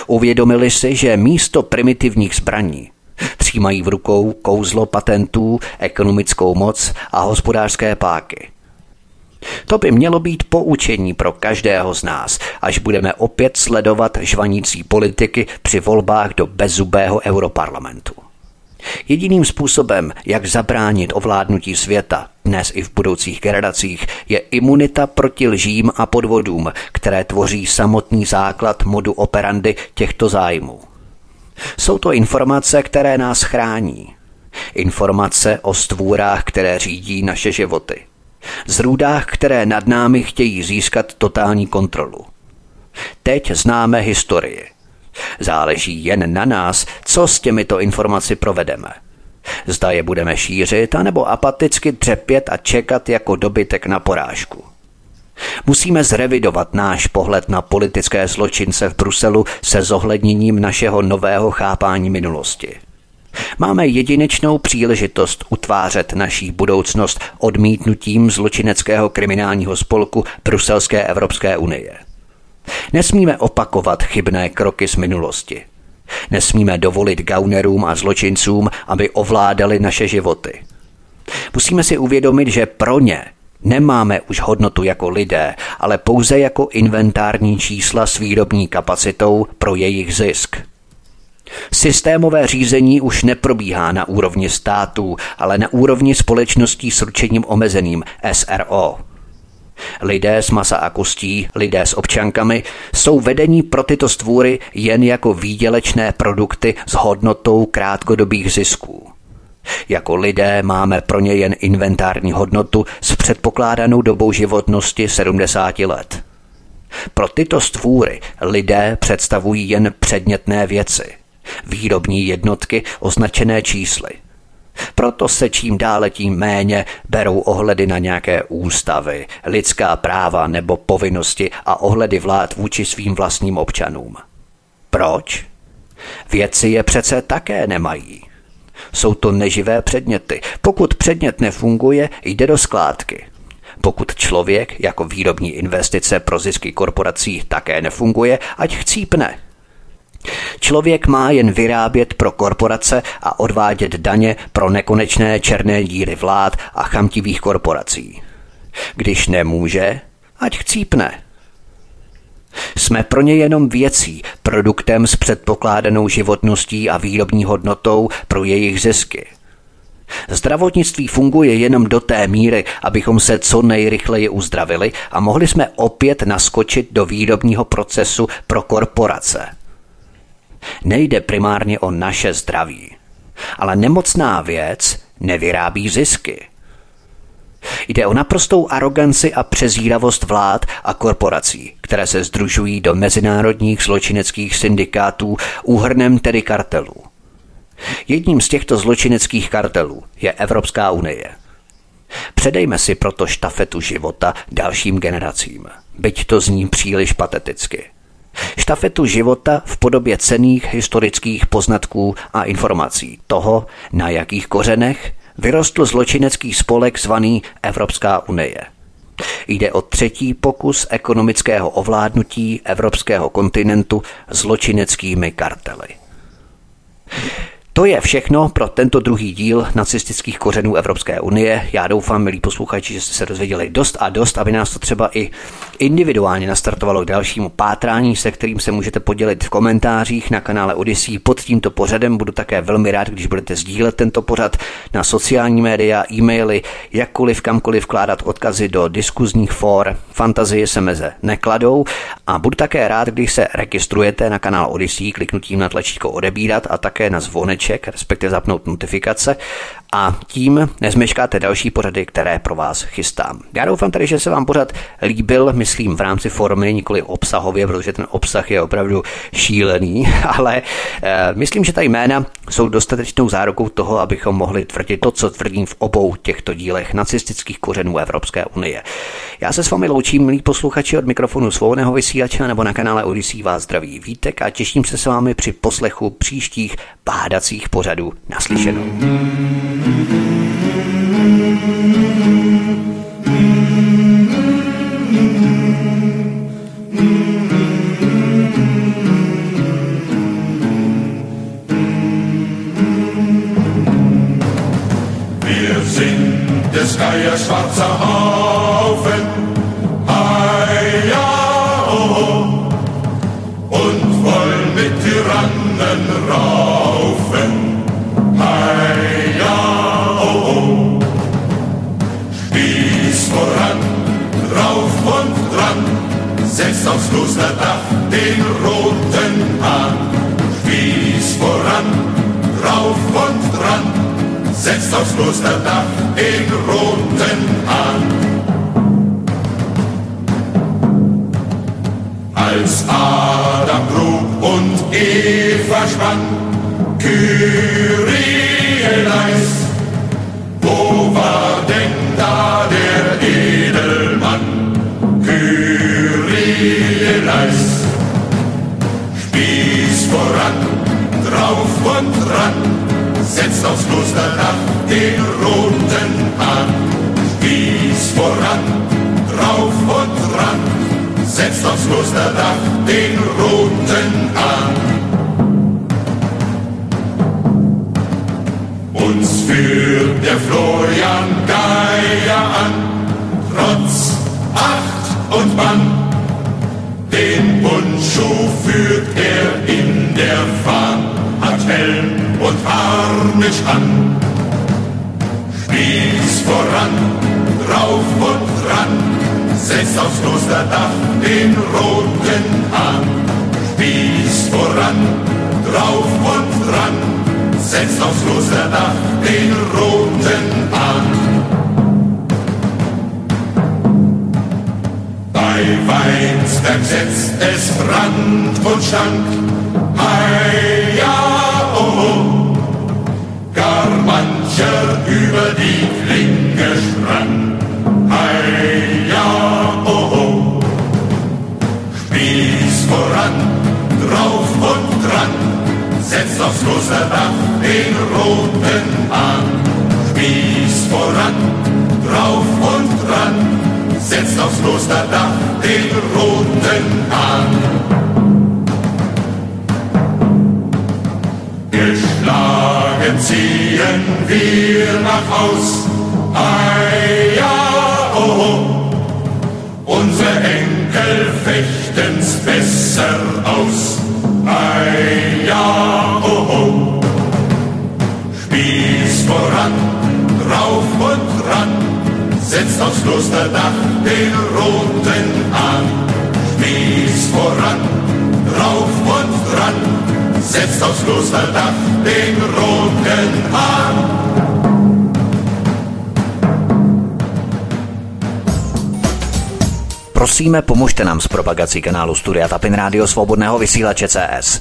Uvědomili si, že místo primitivních zbraní Třímají v rukou kouzlo patentů, ekonomickou moc a hospodářské páky. To by mělo být poučení pro každého z nás, až budeme opět sledovat žvanící politiky při volbách do bezzubého europarlamentu. Jediným způsobem, jak zabránit ovládnutí světa dnes i v budoucích generacích, je imunita proti lžím a podvodům, které tvoří samotný základ modu operandy těchto zájmů. Jsou to informace, které nás chrání. Informace o stvůrách, které řídí naše životy. Zrůdách, které nad námi chtějí získat totální kontrolu. Teď známe historii. Záleží jen na nás, co s těmito informaci provedeme. Zda je budeme šířit, anebo apaticky třepět a čekat jako dobytek na porážku. Musíme zrevidovat náš pohled na politické zločince v Bruselu se zohledněním našeho nového chápání minulosti. Máme jedinečnou příležitost utvářet naší budoucnost odmítnutím zločineckého kriminálního spolku Bruselské Evropské unie. Nesmíme opakovat chybné kroky z minulosti. Nesmíme dovolit gaunerům a zločincům, aby ovládali naše životy. Musíme si uvědomit, že pro ně nemáme už hodnotu jako lidé, ale pouze jako inventární čísla s výrobní kapacitou pro jejich zisk. Systémové řízení už neprobíhá na úrovni států, ale na úrovni společností s ručením omezeným SRO. Lidé s masa a kostí, lidé s občankami, jsou vedení pro tyto stvůry jen jako výdělečné produkty s hodnotou krátkodobých zisků. Jako lidé máme pro ně jen inventární hodnotu s předpokládanou dobou životnosti 70 let. Pro tyto stvůry lidé představují jen předmětné věci, výrobní jednotky označené čísly – proto se čím dále tím méně berou ohledy na nějaké ústavy, lidská práva nebo povinnosti a ohledy vlád vůči svým vlastním občanům. Proč? Věci je přece také nemají. Jsou to neživé předměty. Pokud předmět nefunguje, jde do skládky. Pokud člověk jako výrobní investice pro zisky korporací také nefunguje, ať chcípne – Člověk má jen vyrábět pro korporace a odvádět daně pro nekonečné černé díry vlád a chamtivých korporací. Když nemůže, ať chcípne. Jsme pro ně jenom věcí, produktem s předpokládanou životností a výrobní hodnotou pro jejich zisky. Zdravotnictví funguje jenom do té míry, abychom se co nejrychleji uzdravili a mohli jsme opět naskočit do výrobního procesu pro korporace – Nejde primárně o naše zdraví, ale nemocná věc nevyrábí zisky. Jde o naprostou aroganci a přezíravost vlád a korporací, které se združují do mezinárodních zločineckých syndikátů úhrnem tedy kartelů. Jedním z těchto zločineckých kartelů je Evropská unie. Předejme si proto štafetu života dalším generacím, byť to zní příliš pateticky – štafetu života v podobě cených historických poznatků a informací toho, na jakých kořenech vyrostl zločinecký spolek zvaný Evropská unie. Jde o třetí pokus ekonomického ovládnutí evropského kontinentu zločineckými kartely. To je všechno pro tento druhý díl nacistických kořenů Evropské unie. Já doufám, milí posluchači, že jste se dozvěděli dost a dost, aby nás to třeba i individuálně nastartovalo k dalšímu pátrání, se kterým se můžete podělit v komentářích na kanále Odyssey pod tímto pořadem. Budu také velmi rád, když budete sdílet tento pořad na sociální média, e-maily, jakkoliv kamkoliv vkládat odkazy do diskuzních for. Fantazie se meze nekladou a budu také rád, když se registrujete na kanál Odyssey kliknutím na tlačítko odebírat a také na zvoneček zvoneček, respektive zapnout notifikace a tím nezmeškáte další pořady, které pro vás chystám. Já doufám tady, že se vám pořad líbil, myslím v rámci formy, nikoli obsahově, protože ten obsah je opravdu šílený, ale e, myslím, že ta jména jsou dostatečnou zárukou toho, abychom mohli tvrdit to, co tvrdím v obou těchto dílech nacistických kořenů Evropské unie. Já se s vámi loučím, milí posluchači, od mikrofonu svobodného vysílače nebo na kanále Odisí vás zdraví vítek a těším se s vámi při poslechu příštích bádacích pořadů naslyšenou.
Wir sind des Geier schwarzer Haufen, aufs Klosterdach den roten Hahn. Spieß voran, drauf und dran, setzt aufs Klosterdach den roten Hahn. Als Adam grub und Eva spann. Kyrie Spieß voran, drauf und dran, setzt aufs Klosterdach den roten Hahn. Spieß voran, drauf und dran, setzt aufs Klosterdach den roten Hahn. Uns führt der Florian Geier an, trotz Acht und Bann. Den Bundschuh führt er in der Fahn, hat Helm und Harnisch an. Spieß voran, drauf und dran, setzt aufs Klosterdach den roten Hahn. Spieß voran, drauf und dran, setzt aufs Klosterdach den roten an. Bei Weinsberg setzt es Brand und Stank, hei ja, oh, oh. gar mancher über die Klinge sprang, hei ja, oh, oh. Spieß voran, drauf und dran, setzt aufs Klosterdach den roten an. Spieß voran, drauf und dran, setzt aufs Klosterdach den roten an. Geschlagen ziehen wir nach Haus, ei ja, oh, oh. unsere Enkel fechten's besser aus. Ei, ja, oh, oh. Spieß voran, drauf und ran, setzt aufs Klosterdach den roten an. Spieß voran, drauf und dran, setzt aufs Klosterdach den roten an.
Prosíme, pomožte nám s propagací kanálu Studia Tapin Rádio Svobodného vysílače CS.